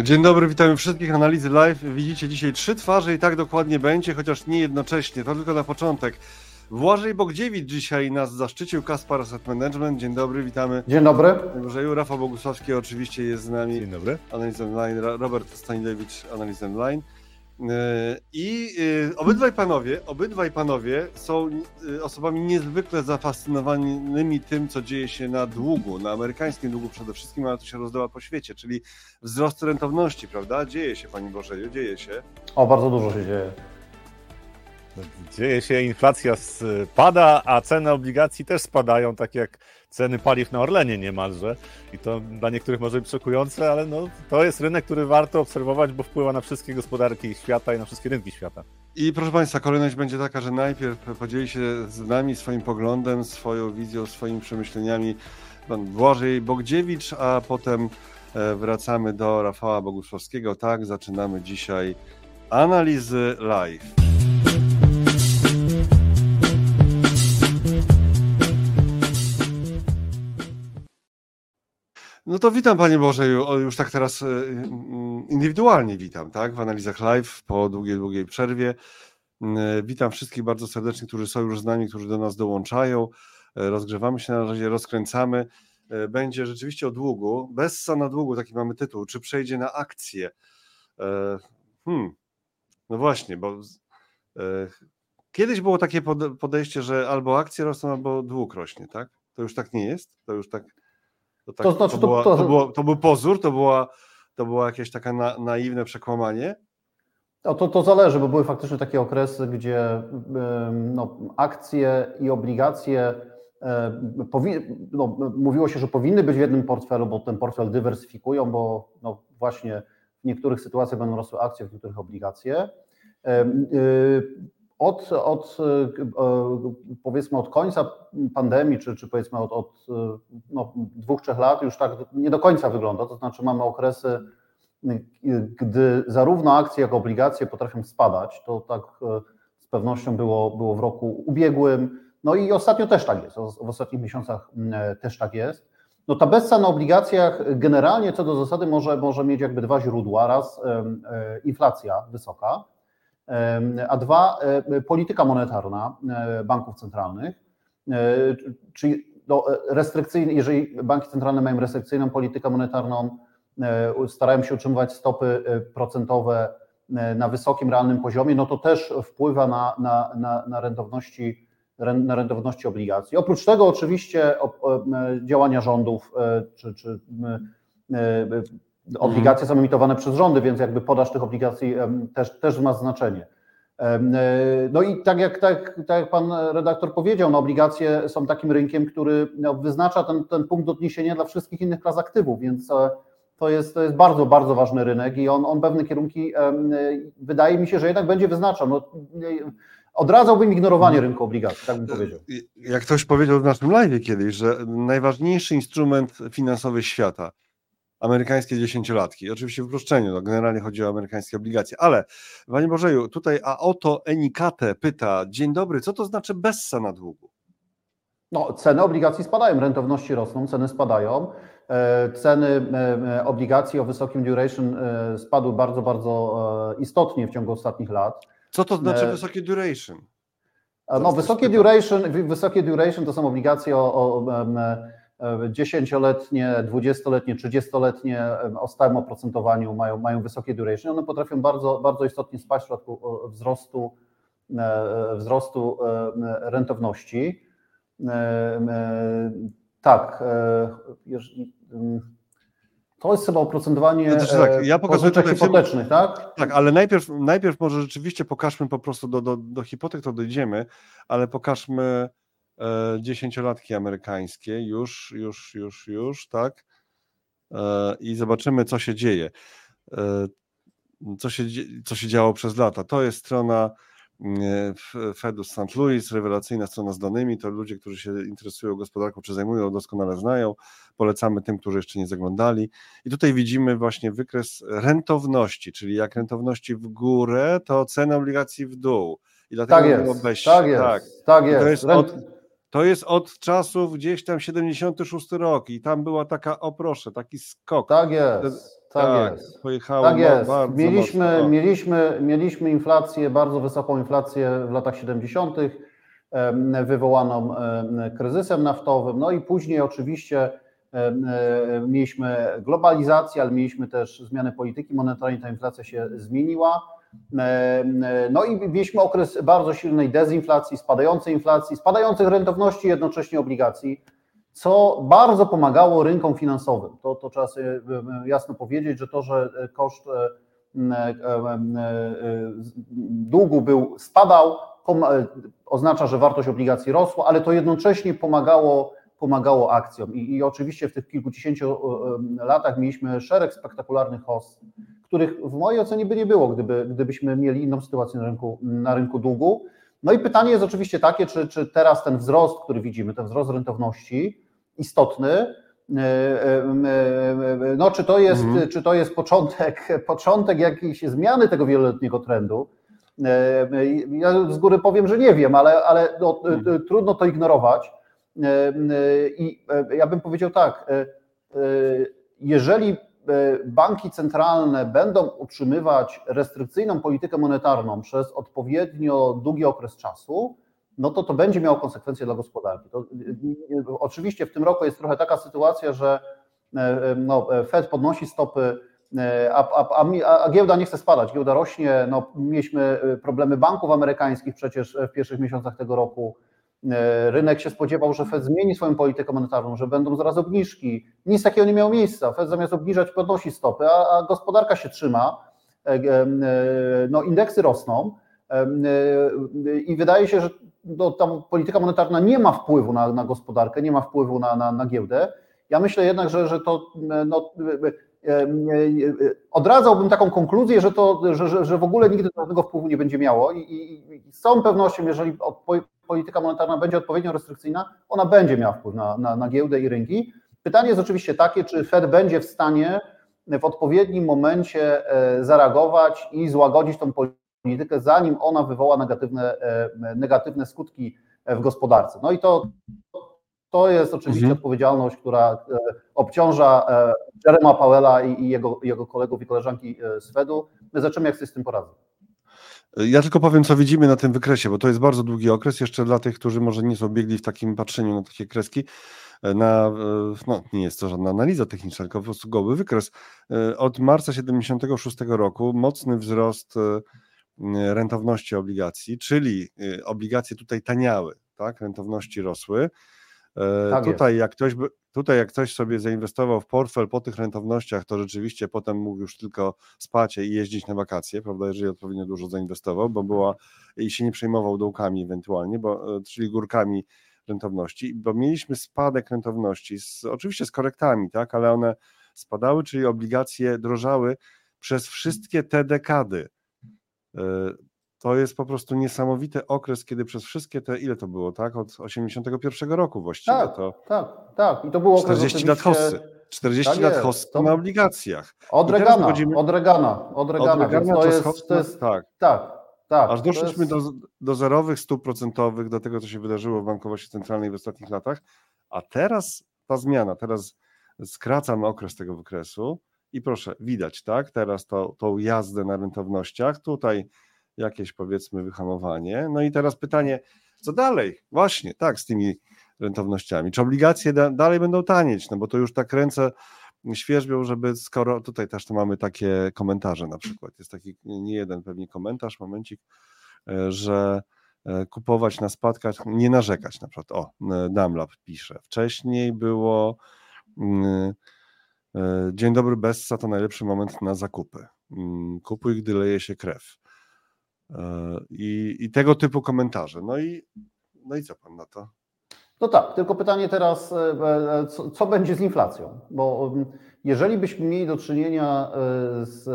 Dzień dobry, witamy wszystkich analizy live. Widzicie dzisiaj trzy twarze i tak dokładnie będzie, chociaż nie jednocześnie. To tylko na początek. Błażej Bogdziewicz dzisiaj nas zaszczycił, Kaspar Asset Management. Dzień dobry, witamy. Dzień dobry. Bożeju, Rafał Bogusławski oczywiście jest z nami. Dzień dobry. Analiz Online, Robert Stanilewicz, Analiz Online. I y, obydwaj panowie, obydwaj panowie są y, osobami niezwykle zafascynowanymi tym, co dzieje się na długu, na amerykańskim długu przede wszystkim, ale to się rozdawa po świecie, czyli wzrost rentowności, prawda? Dzieje się, Pani Bożeju, dzieje się. O, bardzo dużo się dzieje. Dzieje się, inflacja spada, a ceny obligacji też spadają, tak jak ceny paliw na Orlenie niemalże. I to dla niektórych może być szokujące, ale no, to jest rynek, który warto obserwować, bo wpływa na wszystkie gospodarki świata i na wszystkie rynki świata. I proszę Państwa, kolejność będzie taka, że najpierw podzieli się z nami swoim poglądem, swoją wizją, swoimi przemyśleniami pan Błażej Bogdziewicz, a potem e, wracamy do Rafała Bogusławskiego. Tak, zaczynamy dzisiaj analizy live. No to witam Panie Bożeju, już tak teraz e, mm, indywidualnie witam, tak, w analizach live po długiej, długiej przerwie. Mm, e, witam wszystkich bardzo serdecznie, którzy są już z nami, którzy do nas dołączają. E, rozgrzewamy się na razie, rozkręcamy. Będzie rzeczywiście o długu, bez na długu, taki mamy tytuł, czy przejdzie na akcję. Hmm, no właśnie, bo kiedyś było takie podejście, że albo akcje rosną, albo dług rośnie, tak? To już tak nie jest? To już tak to, tak, to znaczy, to, była, to, to, było, to był pozór, to, była, to było jakieś takie na, naiwne przekłamanie? No to, to zależy, bo były faktycznie takie okresy, gdzie no, akcje i obligacje no, mówiło się, że powinny być w jednym portfelu, bo ten portfel dywersyfikują, bo no, właśnie w niektórych sytuacjach będą rosły akcje, w niektórych obligacje. Od, od e, powiedzmy od końca pandemii, czy, czy powiedzmy od, od no, dwóch, trzech lat już tak nie do końca wygląda. To znaczy mamy okresy, gdy zarówno akcje, jak i obligacje potrafią spadać. To tak e, z pewnością było, było w roku ubiegłym. No i ostatnio też tak jest. W ostatnich miesiącach e, też tak jest. No ta bezca na obligacjach generalnie co do zasady może, może mieć jakby dwa źródła. Raz inflacja wysoka, a dwa, e, polityka monetarna e, banków centralnych, e, czyli no, jeżeli banki centralne mają restrykcyjną politykę monetarną, starają się utrzymywać stopy procentowe na wysokim, realnym poziomie, no to też wpływa na, na, na, na, rentowności, na rentowności obligacji. Oprócz tego oczywiście działania rządów czy, czy Obligacje są emitowane przez rządy, więc jakby podaż tych obligacji też, też ma znaczenie. E, no i tak jak, tak, tak jak pan redaktor powiedział, no obligacje są takim rynkiem, który no wyznacza ten, ten punkt odniesienia dla wszystkich innych klas aktywów, więc e, to jest, to jest bardzo, bardzo ważny rynek i on, on pewne kierunki wydaje mi się, że jednak będzie wyznaczał. No, odradzałbym ignorowanie mhm. rynku obligacji, tak bym powiedział. Jak ktoś powiedział w naszym live kiedyś, że najważniejszy instrument finansowy świata amerykańskie dziesięciolatki. Oczywiście w uproszczeniu, no generalnie chodzi o amerykańskie obligacje. Ale, Panie Bożeju, tutaj a oto Enikate pyta, dzień dobry, co to znaczy bessa na długu? No, ceny obligacji spadają, rentowności rosną, ceny spadają. E, ceny e, e, obligacji o wysokim duration spadły bardzo, bardzo istotnie w ciągu ostatnich lat. Co to znaczy wysokie duration? No, wysokie duration, wysokie duration to są obligacje o, o dziesięcioletnie, dwudziestoletnie, trzydziestoletnie o stałym oprocentowaniu mają, mają wysokie duration. One potrafią bardzo, bardzo istotnie spaść w przypadku wzrostu, e, wzrostu e, rentowności. E, tak, to jest chyba oprocentowanie znaczy tak, ja pokazuję hipotecznych, tak? Tak, ale najpierw, najpierw może rzeczywiście pokażmy po prostu do, do, do hipotek, to dojdziemy, ale pokażmy E, dziesięciolatki amerykańskie, już, już, już, już, tak? E, I zobaczymy, co się dzieje. E, co się, co się działo przez lata. To jest strona Fedu St. Louis, rewelacyjna strona z danymi. To ludzie, którzy się interesują gospodarką, czy zajmują, doskonale znają. Polecamy tym, którzy jeszcze nie zaglądali. I tutaj widzimy właśnie wykres rentowności, czyli jak rentowności w górę, to cena obligacji w dół. I dlatego tak jest, tak jest, tak, tak jest. To jest od, To jest od czasów gdzieś tam 76 rok i tam była taka, o proszę, taki skok. Tak jest, tak, Tak, jest. Pojechało Tak jest. bardzo Mieliśmy, mocno. Mieliśmy, mieliśmy inflację, bardzo wysoką inflację w latach 70., em, wywołaną em, kryzysem naftowym. No i później oczywiście mieliśmy globalizację, ale mieliśmy też zmianę polityki monetarnej, ta inflacja się zmieniła. E, No i mieliśmy okres bardzo silnej dezinflacji, spadającej inflacji, spadających rentowności, jednocześnie obligacji co bardzo pomagało rynkom finansowym. To, to trzeba sobie e, jasno powiedzieć, że to, że koszt e, e, e, długu był, spadał, e, oznacza, że wartość obligacji rosła, ale to jednocześnie pomagało, pomagało akcjom. I, I oczywiście w tych kilkudziesięciu e, latach mieliśmy szereg spektakularnych host, których w mojej ocenie by nie było, gdyby, gdybyśmy mieli inną sytuację na rynku, na rynku długu. No i pytanie jest oczywiście takie, czy, czy teraz ten wzrost, który widzimy, ten wzrost rentowności istotny, e, e, e, no czy to jest, Mhm. czy to jest początek, początek jakiejś zmiany tego wieloletniego trendu? E, Ja z góry powiem, że nie wiem, ale, ale no, e, e, trudno to ignorować. E, e, I e, ja bym powiedział tak, jeżeli banki centralne będą utrzymywać restrykcyjną politykę monetarną przez odpowiednio długi okres czasu, no to to będzie miało konsekwencje dla gospodarki. To, oczywiście w tym roku jest trochę taka sytuacja, że no, Fed podnosi stopy, a, a, a, a giełda nie chce spadać, giełda rośnie. No, mieliśmy problemy banków amerykańskich przecież w pierwszych miesiącach tego roku. E, Rynek się spodziewał, że Fed zmieni swoją politykę monetarną, że będą zaraz obniżki. Nic takiego nie miało miejsca. Fed zamiast obniżać podnosi stopy, a, a gospodarka się trzyma. E, e, No, indeksy rosną. I wydaje się, że no, polityka monetarna nie ma wpływu na, na gospodarkę, nie ma wpływu na, na, na giełdę. Ja myślę jednak, że, że to no, odradzałbym taką konkluzję, że, to, że, że, że w ogóle nigdy żadnego wpływu nie będzie miało i, i, i z całą pewnością, jeżeli polityka monetarna będzie odpowiednio restrykcyjna, ona będzie miała wpływ na, na, na giełdę i rynki. Pytanie jest oczywiście takie, czy Fed będzie w stanie w odpowiednim momencie e, zareagować i złagodzić tą politykę, zanim ona wywoła negatywne, e, negatywne skutki w gospodarce. No i to, to jest oczywiście Mhm. odpowiedzialność, która e, obciąża e, Jerema Powella i, jego, jego kolegów i koleżanki e, z Fedu. My zobaczymy, jak sobie z tym poradzą. Ja tylko powiem, co widzimy na tym wykresie, bo to jest bardzo długi okres, jeszcze dla tych, którzy może nie są biegli w takim patrzeniu na takie kreski. Na, e, no, nie jest to żadna analiza techniczna, tylko po prostu goły wykres. E, Od marca 76 roku mocny wzrost e, rentowności obligacji, czyli e, obligacje tutaj taniały, tak? rentowności rosły. E, Tak tutaj, jak ktoś by, tutaj jak ktoś sobie zainwestował w portfel po tych rentownościach, to rzeczywiście potem mógł już tylko spać i jeździć na wakacje, prawda, jeżeli odpowiednio dużo zainwestował, bo była i się nie przejmował dołkami ewentualnie, bo, e, czyli górkami rentowności, bo mieliśmy spadek rentowności, z, oczywiście z korektami, tak, ale one spadały, czyli obligacje drożały przez wszystkie te dekady. To jest po prostu niesamowity okres, kiedy przez wszystkie te, ile to było, tak? Od 81 roku właściwie Tak, to tak, tak. I to było okres 40 lat hossy. 40 Tak lat jest, hossy to- na obligacjach. Od Regana, wchodzimy- od Regana, od Regana, Od więc Reagana to jest, hossy, to jest tak. tak, tak. Aż doszliśmy jest- do, do zerowych stóp procentowych, do tego, co się wydarzyło w bankowości centralnej w ostatnich latach, a teraz ta zmiana, teraz skracamy okres tego wykresu i proszę, widać, tak, teraz to, tą jazdę na rentownościach, tutaj jakieś powiedzmy wyhamowanie, no i teraz pytanie, co dalej? Właśnie, tak, z tymi rentownościami. Czy obligacje da, dalej będą tanieć? No bo to już tak ręce świeżbią, żeby skoro, tutaj też to mamy takie komentarze na przykład, jest taki nie jeden pewnie komentarz, momencik, e, że e, kupować na spadkach, nie narzekać na przykład. O, e, Damlab pisze. Wcześniej było mm, Dzień dobry, Bessa to najlepszy moment na zakupy. Mm, Kupuj, gdy leje się krew. I, I tego typu komentarze. No i, no i co pan na to? No tak, tylko pytanie teraz, e, e, co, co będzie z inflacją? Bo mm, jeżeli byśmy mieli do czynienia e, z.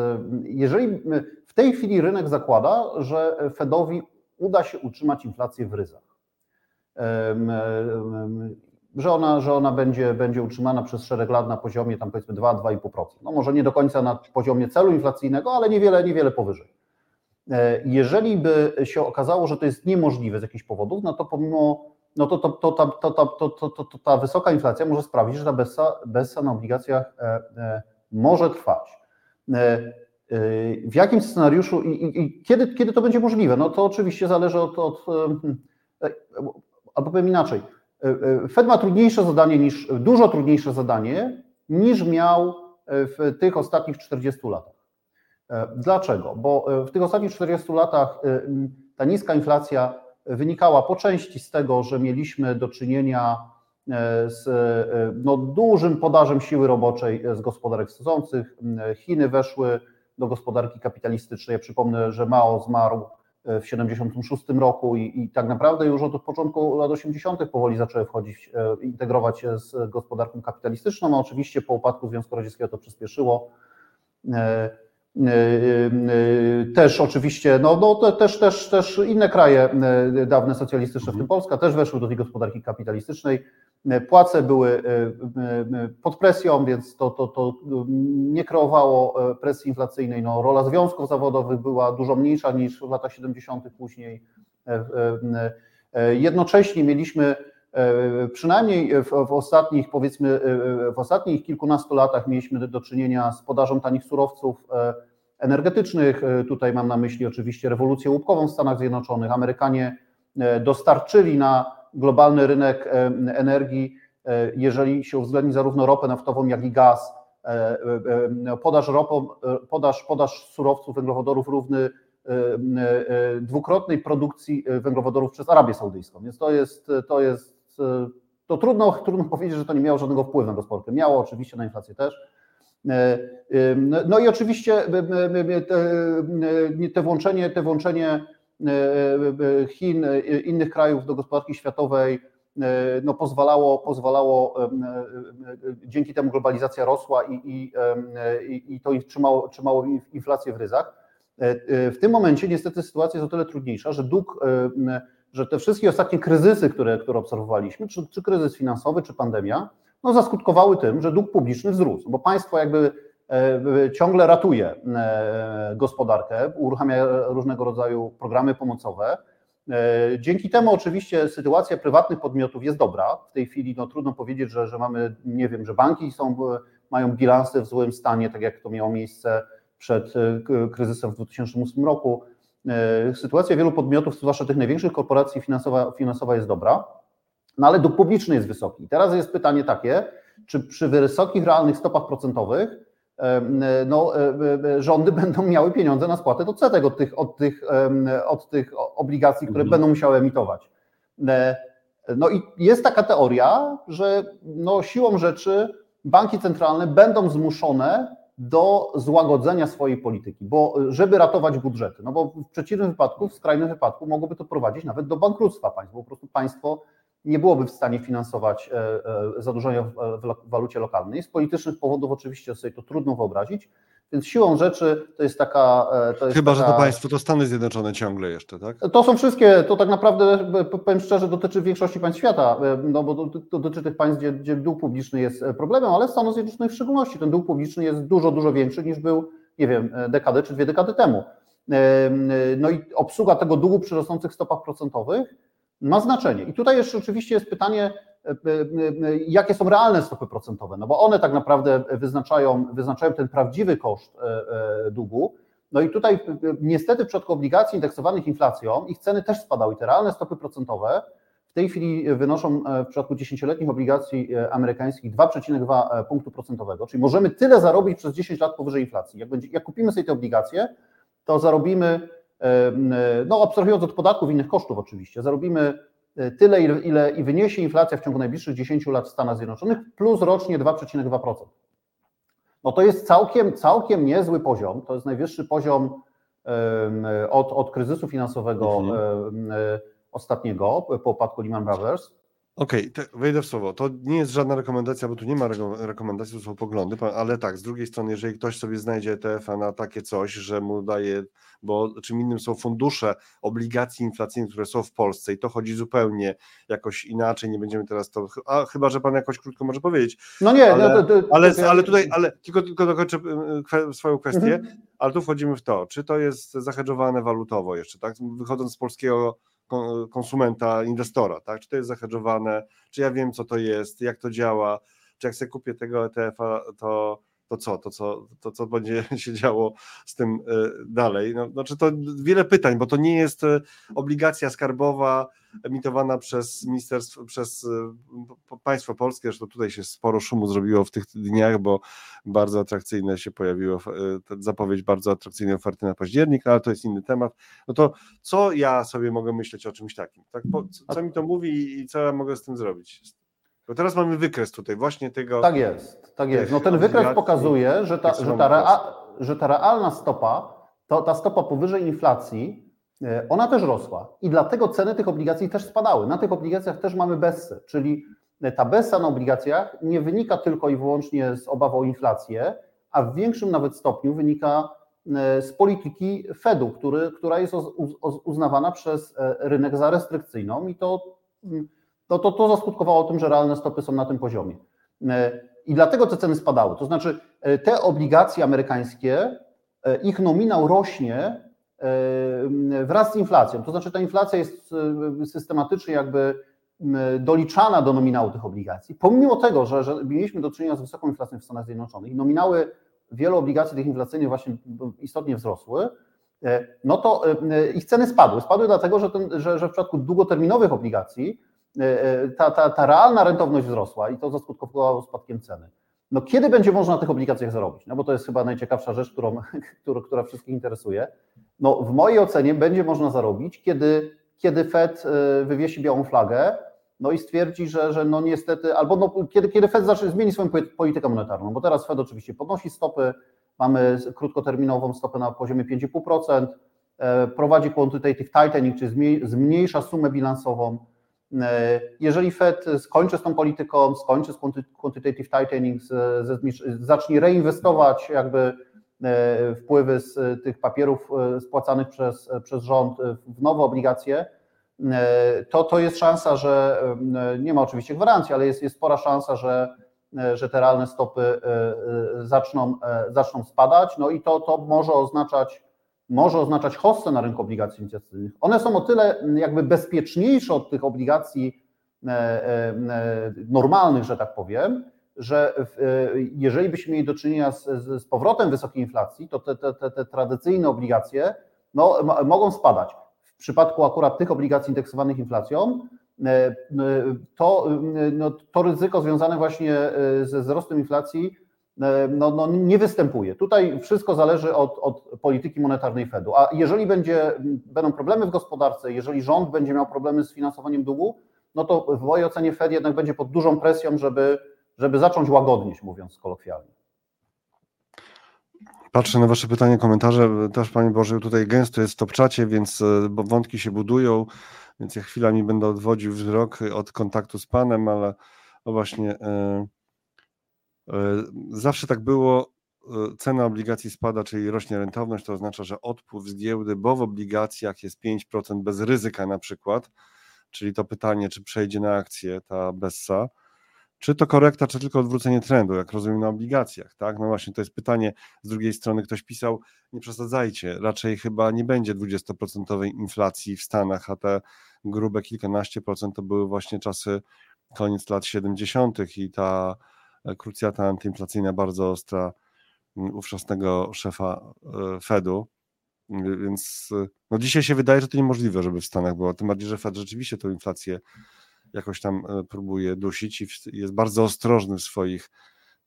Jeżeli w tej chwili rynek zakłada, że Fedowi uda się utrzymać inflację w ryzach. Że ona, że ona będzie, będzie utrzymana przez szereg lat na poziomie tam powiedzmy 2-2,5%. No może nie do końca na poziomie celu inflacyjnego, ale niewiele, niewiele powyżej. E, Jeżeli by się okazało, że to jest niemożliwe z jakichś powodów, no to pomimo no to, to, to, to, to, to, to, to, to, ta wysoka inflacja może sprawić, że ta bessa, bessa na obligacjach e, e, może trwać. W jakim scenariuszu i, i, i, kiedy, kiedy to będzie możliwe? No to oczywiście zależy od, od albo powiem inaczej. Fed ma trudniejsze zadanie niż, dużo trudniejsze zadanie niż miał w tych ostatnich 40 latach. Dlaczego? Bo w tych ostatnich 40 latach ta niska inflacja wynikała po części z tego, że mieliśmy do czynienia e, z e, no, dużym podażem siły roboczej z gospodarek wschodzących. Chiny weszły do gospodarki kapitalistycznej. Ja przypomnę, że Mao zmarł w 1976 roku i, i, tak naprawdę już od początku lat 80. powoli zaczęły wchodzić, e, integrować się z gospodarką kapitalistyczną. No oczywiście po upadku Związku Radzieckiego to przyspieszyło. E, e, też oczywiście, no, no też, też, też inne kraje e, dawne socjalistyczne, w tym mhm. Polska, też weszły do tej gospodarki kapitalistycznej. Płace były pod presją, więc to, to, to nie kreowało presji inflacyjnej. No, rola związków zawodowych była dużo mniejsza niż w latach 70. później. Jednocześnie mieliśmy przynajmniej w, w, ostatnich, powiedzmy, w ostatnich kilkunastu latach mieliśmy do czynienia z podażą tanich surowców energetycznych. E, tutaj mam na myśli oczywiście rewolucję łupkową w Stanach Zjednoczonych. Amerykanie e, dostarczyli na globalny rynek e, energii, jeżeli się uwzględni zarówno ropę naftową, jak i gaz, podaż, ropą, podaż, podaż surowców węglowodorów równy dwukrotnej produkcji węglowodorów przez Arabię Saudyjską. Więc to jest, to jest to trudno, trudno powiedzieć, że to nie miało żadnego wpływu na gospodarkę. Miało oczywiście na inflację też, no i oczywiście te włączenie, te włączenie Chin, innych krajów do gospodarki światowej no pozwalało, pozwalało, dzięki temu globalizacja rosła i, i, i to trzymało, trzymało inflację w ryzach. E, w tym momencie niestety sytuacja jest o tyle trudniejsza, że dług, że te wszystkie ostatnie kryzysy, które, które obserwowaliśmy, czy, czy kryzys finansowy, czy pandemia, no, zaskutkowały tym, że dług publiczny wzrósł, bo państwo jakby e, ciągle ratuje e, gospodarkę, uruchamia różnego rodzaju programy pomocowe. E, dzięki temu oczywiście sytuacja prywatnych podmiotów jest dobra. W tej chwili no, trudno powiedzieć, że, że mamy, nie wiem, że banki są, mają bilansy w złym stanie, tak jak to miało miejsce przed kryzysem w 2008 roku. Sytuacja wielu podmiotów, zwłaszcza tych największych korporacji finansowa, finansowa jest dobra. No ale dług publiczny jest wysoki. I teraz jest pytanie takie, czy przy wysokich realnych stopach procentowych no, rządy będą miały pieniądze na spłatę odsetek od tych, od tych, od tych obligacji, które mhm. będą musiały emitować. No i jest taka teoria, że no, siłą rzeczy banki centralne będą zmuszone do złagodzenia swojej polityki, bo żeby ratować budżety, no bo w przeciwnym wypadku, w skrajnym wypadku mogłoby to prowadzić nawet do bankructwa państwa, bo po prostu państwo nie byłoby w stanie finansować e, e, zadłużenia w walucie lokalnej. Z politycznych powodów oczywiście sobie to trudno wyobrazić, więc siłą rzeczy to jest taka. E, to jest Chyba, taka... że to państwo to Stany Zjednoczone ciągle jeszcze, tak? To są wszystkie, to tak naprawdę, powiem szczerze, dotyczy większości państw świata, no bo to, dotyczy tych państw, gdzie, gdzie dług publiczny jest problemem, ale Stanów Zjednoczonych w szczególności. Ten dług publiczny jest dużo, dużo większy niż był, nie wiem, dekadę czy dwie dekady temu. No i obsługa tego długu przy rosnących stopach procentowych ma znaczenie. I tutaj jeszcze oczywiście jest pytanie, e, e, e, jakie są realne stopy procentowe, no bo one tak naprawdę wyznaczają, wyznaczają ten prawdziwy koszt długu. No i tutaj niestety w przypadku obligacji indeksowanych inflacją ich ceny też spadały. Te realne stopy procentowe w tej chwili wynoszą w przypadku dziesięcioletnich obligacji amerykańskich 2,2 punktu procentowego, czyli możemy tyle zarobić przez 10 lat powyżej inflacji. Jak, będzie, jak kupimy sobie te obligacje, to zarobimy no abstrahując od podatków i innych kosztów oczywiście, zarobimy e, tyle, ile i wyniesie inflacja w ciągu najbliższych 10 lat w Stanach Zjednoczonych, plus rocznie 2,2%. No to jest całkiem, całkiem niezły poziom, to jest najwyższy poziom od, od kryzysu finansowego mhm. E, ostatniego po upadku Lehman Brothers. Okej, okay, wejdę w słowo. To nie jest żadna rekomendacja, bo tu nie ma rekomendacji, to są poglądy, ale tak, z drugiej strony, jeżeli ktoś sobie znajdzie ETF-a na takie coś, że mu daje, bo czym innym są fundusze obligacji inflacyjnych, które są w Polsce i to chodzi zupełnie jakoś inaczej, nie będziemy teraz to, a chyba, że pan jakoś krótko może powiedzieć. No nie, ale, no to, to, ale, ale tutaj, ale tylko, tylko dokończę y, swoją kwestię, mhm. ale tu wchodzimy w to, czy to jest zahedżowane walutowo jeszcze, tak? Wychodząc z polskiego konsumenta, inwestora, tak? Czy to jest zahedżowane, czy ja wiem, co to jest, jak to działa, czy jak sobie kupię tego ETF-a, to to co, to co, to co będzie się działo z tym e, dalej. No, znaczy to wiele pytań, bo to nie jest e, obligacja skarbowa emitowana przez ministerstwo, przez e, państwo polskie, zresztą tutaj się sporo szumu zrobiło w tych dniach, bo bardzo atrakcyjne się pojawiło, zapowiedź bardzo atrakcyjnej oferty na październik, ale to jest inny temat. No to co ja sobie mogę myśleć o czymś takim? Tak, co mi to mówi i co ja mogę z tym zrobić? Bo teraz mamy wykres tutaj właśnie tego. Tak jest, tak jest. No ten wykres pokazuje, że ta, że ta, rea, że ta realna stopa, to, ta stopa powyżej inflacji, e, ona też rosła i dlatego ceny tych obligacji też spadały. Na tych obligacjach też mamy bessę, czyli ta bessa na obligacjach nie wynika tylko i wyłącznie z obaw o inflację, a w większym nawet stopniu wynika e, z polityki Fedu, który, która jest uznawana przez e, rynek za restrykcyjną i to mm, to, to, to zaskutkowało tym, że realne stopy są na tym poziomie. E, I dlatego te ceny spadały. To znaczy, e, te obligacje amerykańskie, e, ich nominał rośnie wraz z inflacją. To znaczy, ta inflacja jest systematycznie jakby doliczana do nominału tych obligacji. Pomimo tego, że, że mieliśmy do czynienia z wysoką inflacją w Stanach Zjednoczonych i nominały wielu obligacji tych inflacyjnych właśnie istotnie wzrosły, no to ich ceny spadły. Spadły dlatego, że, ten, że, że w przypadku długoterminowych obligacji ta, ta, ta realna rentowność wzrosła i to zaskutkowało spadkiem ceny. No kiedy będzie można na tych obligacjach zarobić? No bo to jest chyba najciekawsza rzecz, którą, która wszystkich interesuje. No w mojej ocenie będzie można zarobić, kiedy, kiedy Fed e, wywiesi białą flagę, no i stwierdzi, że, że no niestety, albo no, kiedy, kiedy Fed zacznie zmieni swoją politykę monetarną, bo teraz Fed oczywiście podnosi stopy, mamy krótkoterminową stopę na poziomie 5,5%, prowadzi quantitative tightening, czyli zmniejsza sumę bilansową, E, jeżeli Fed skończy z tą polityką, skończy z quantitative tightening, zacznie reinwestować jakby e, wpływy z tych papierów e, spłacanych przez, przez rząd w nowe obligacje, to, to jest szansa, że nie ma oczywiście gwarancji, ale jest, jest spora szansa, że, że te realne stopy zaczną, zaczną spadać. No i to, to może oznaczać może oznaczać hossę na rynku obligacji inicjacyjnych. One są o tyle jakby bezpieczniejsze od tych obligacji e, e, e, normalnych, że tak powiem, że jeżeli byśmy mieli do czynienia z, z powrotem wysokiej inflacji, to te, te, te, te tradycyjne obligacje no, mogą spadać. W przypadku akurat tych obligacji indeksowanych inflacją, to, no, to ryzyko związane właśnie ze wzrostem inflacji no, no, nie występuje. Tutaj wszystko zależy od, od polityki monetarnej Fedu. A jeżeli będzie, będą problemy w gospodarce, jeżeli rząd będzie miał problemy z finansowaniem długu, no to w mojej ocenie Fed jednak będzie pod dużą presją, żeby, żeby zacząć łagodnieć, mówiąc kolokwialnie. Patrzę na Wasze pytania, komentarze. Też Panie Boże, tutaj gęsto jest w topczacie, więc e, wątki się budują, więc ja chwilami będę odwodził wzrok od kontaktu z Panem, ale właśnie. Yy E, zawsze tak było, e, cena obligacji spada, czyli rośnie rentowność, to oznacza, że odpływ z giełdy, bo w obligacjach jest 5% bez ryzyka na przykład, czyli to pytanie, czy przejdzie na akcję ta Bessa, czy to korekta, czy tylko odwrócenie trendu, jak rozumiem na obligacjach, tak? No właśnie, to jest pytanie. Z drugiej strony ktoś pisał, nie przesadzajcie, raczej chyba nie będzie 20% inflacji w Stanach, a te grube kilkanaście procent to były właśnie czasy koniec lat 70. i ta krucjata antyinflacyjna bardzo ostra mm, ówczesnego szefa e, Fedu. Więc no dzisiaj się wydaje, że to niemożliwe, żeby w Stanach było. Tym bardziej, że Fed rzeczywiście tą inflację jakoś tam e, próbuje dusić i jest bardzo ostrożny w swoich,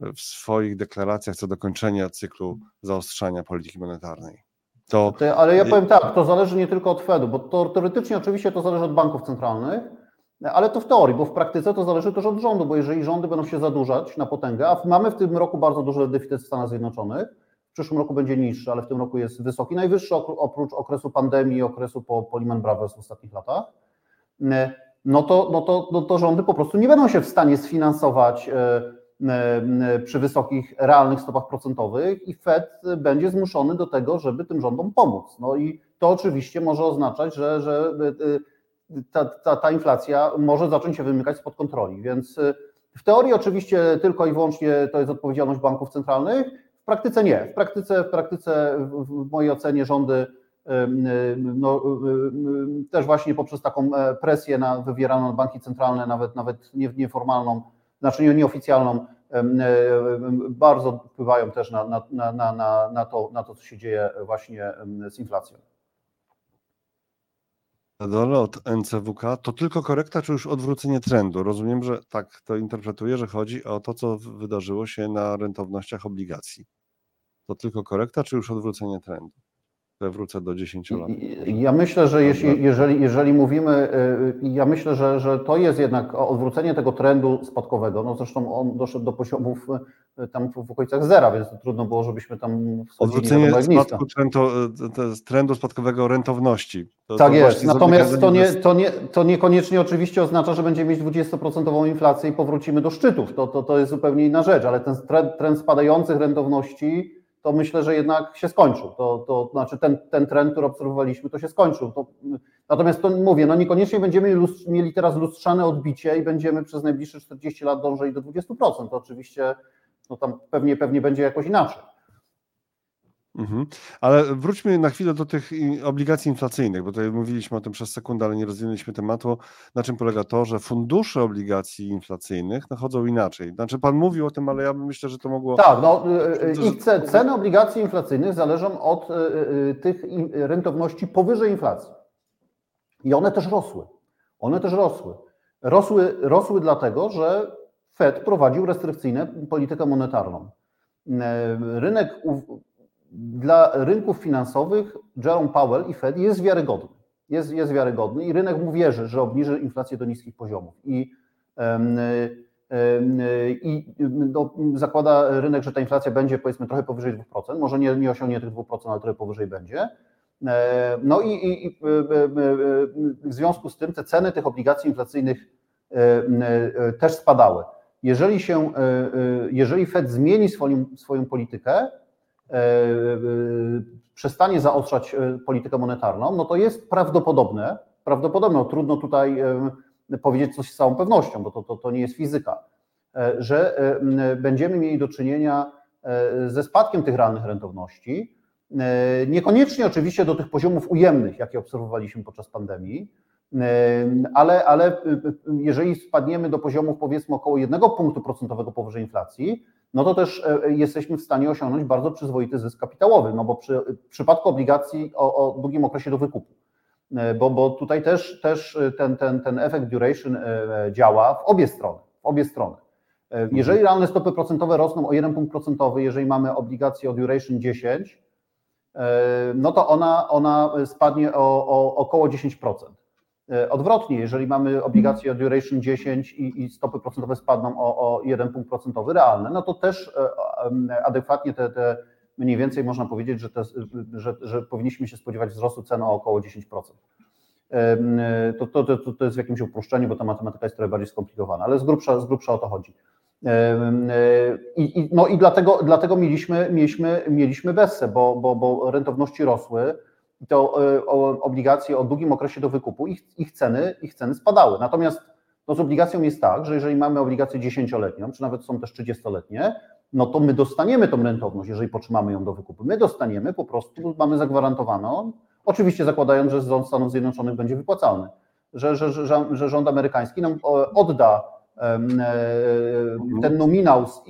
w swoich deklaracjach co do kończenia cyklu zaostrzania polityki monetarnej. To... Ale ja powiem tak, to zależy nie tylko od Fedu, bo to, teoretycznie oczywiście to zależy od banków centralnych, ale to w teorii, bo w praktyce to zależy też od rządu, bo jeżeli rządy będą się zadłużać na potęgę, a mamy w tym roku bardzo duży deficyt w Stanach Zjednoczonych, w przyszłym roku będzie niższy, ale w tym roku jest wysoki, najwyższy oprócz okresu pandemii, okresu po, po Lehman Brothers w ostatnich latach, no to, no, to, no to rządy po prostu nie będą się w stanie sfinansować e, e, przy wysokich realnych stopach procentowych i Fed będzie zmuszony do tego, żeby tym rządom pomóc. No i to oczywiście może oznaczać, że, że e, ta, ta, ta inflacja może zacząć się wymykać spod kontroli. Więc y, w teorii oczywiście tylko i wyłącznie to jest odpowiedzialność banków centralnych, w praktyce nie. W praktyce, w praktyce w mojej ocenie rządy no, też właśnie poprzez taką presję na, wywieraną na banki centralne, nawet, nawet nieformalną, znaczy nieoficjalną, bardzo wpływają też na, na, na, na, to, na to, co się dzieje właśnie z inflacją. Na dole od NCWK to tylko korekta, czy już odwrócenie trendu? Rozumiem, że tak to interpretuję, że chodzi o to, co wydarzyło się na rentownościach obligacji. To tylko korekta, czy już odwrócenie trendu? Wrócę do 10 lat. Ja myślę, że jeśli, jeżeli, jeżeli mówimy, y, ja myślę, że, że to jest jednak odwrócenie tego trendu spadkowego. No zresztą on doszedł do poziomów y, tam w okolicach zera, więc trudno było, żebyśmy tam Odwrócenie spadku trendu, y, trendu spadkowego rentowności. To, tak to jest. Natomiast to, nie, to, nie, to niekoniecznie oczywiście oznacza, że będziemy mieć 20% inflację i powrócimy do szczytów. To, to, to jest zupełnie inna rzecz, ale ten trend, trend spadających rentowności to myślę, że jednak się skończył. To, to znaczy ten, ten trend, który obserwowaliśmy, to się skończył. To, natomiast to mówię, no niekoniecznie będziemy mieli teraz lustrzane odbicie i będziemy przez najbliższe 40 lat dążyli do 20%. To oczywiście no tam pewnie, pewnie będzie jakoś inaczej. Mhm. Ale wróćmy na chwilę do tych obligacji inflacyjnych, bo tutaj mówiliśmy o tym przez sekundę, ale nie rozwinęliśmy tematu. Na czym polega to, że fundusze obligacji inflacyjnych nachodzą inaczej? Znaczy, pan mówił o tym, ale ja myślę, że to mogło. Tak, no, y, y, ich ceny obligacji inflacyjnych zależą od y, tych rentowności powyżej inflacji. I one też rosły. One też rosły. Rosły, rosły dlatego, że Fed prowadził restrykcyjną politykę monetarną. Rynek dla rynków finansowych Jerome Powell i Fed jest wiarygodny. Jest, jest wiarygodny i rynek mu wierzy, że obniży inflację do niskich poziomów. I, i no, zakłada rynek, że ta inflacja będzie powiedzmy trochę powyżej 2%, może nie, nie osiągnie tych 2%, ale trochę powyżej będzie. No i, i, i w związku z tym te ceny tych obligacji inflacyjnych też spadały. Jeżeli, się, jeżeli Fed zmieni swoją, politykę, E, e, przestanie zaostrzać e, politykę monetarną, no to jest prawdopodobne, prawdopodobne, no trudno tutaj powiedzieć coś z całą pewnością, bo to, to, to nie jest fizyka, że będziemy mieli do czynienia ze spadkiem tych realnych rentowności, niekoniecznie oczywiście do tych poziomów ujemnych, jakie obserwowaliśmy podczas pandemii, ale, ale jeżeli spadniemy do poziomów powiedzmy około 1 punktu procentowego powyżej inflacji, no to też e, jesteśmy w stanie osiągnąć bardzo przyzwoity zysk kapitałowy, no bo przy w przypadku obligacji o, o długim okresie do wykupu, e, bo, bo tutaj też, też ten, ten, ten efekt duration e, działa w obie strony, w obie strony. Jeżeli mhm. realne stopy procentowe rosną o 1 punkt procentowy, jeżeli mamy obligację o duration 10, no to ona, ona spadnie o, o około 10%. E, odwrotnie, jeżeli mamy obligacje o duration 10 i, i stopy procentowe spadną o, o 1 punkt procentowy realne, no to też e, e, adekwatnie te, te mniej więcej można powiedzieć, że, te, że, że powinniśmy się spodziewać wzrostu cen o około 10%. To, to, to, to jest w jakimś uproszczeniu, bo ta matematyka jest trochę bardziej skomplikowana, ale z grubsza, z grubsza o to chodzi. I, i, no i dlatego, dlatego mieliśmy, mieliśmy, mieliśmy BESE, bo, bo, bo rentowności rosły, to e, obligacje o długim okresie do wykupu, ich, ich, ceny, ich ceny spadały. Natomiast no z obligacją jest tak, że jeżeli mamy obligację 10-letnią, czy nawet są też 30-letnie, no to my dostaniemy tą rentowność, jeżeli potrzymamy ją do wykupu. My dostaniemy po prostu, mamy zagwarantowaną, oczywiście zakładając, że rząd Stanów Zjednoczonych będzie wypłacalny, że, że, że, że rząd amerykański nam odda e, ten nominał z, e,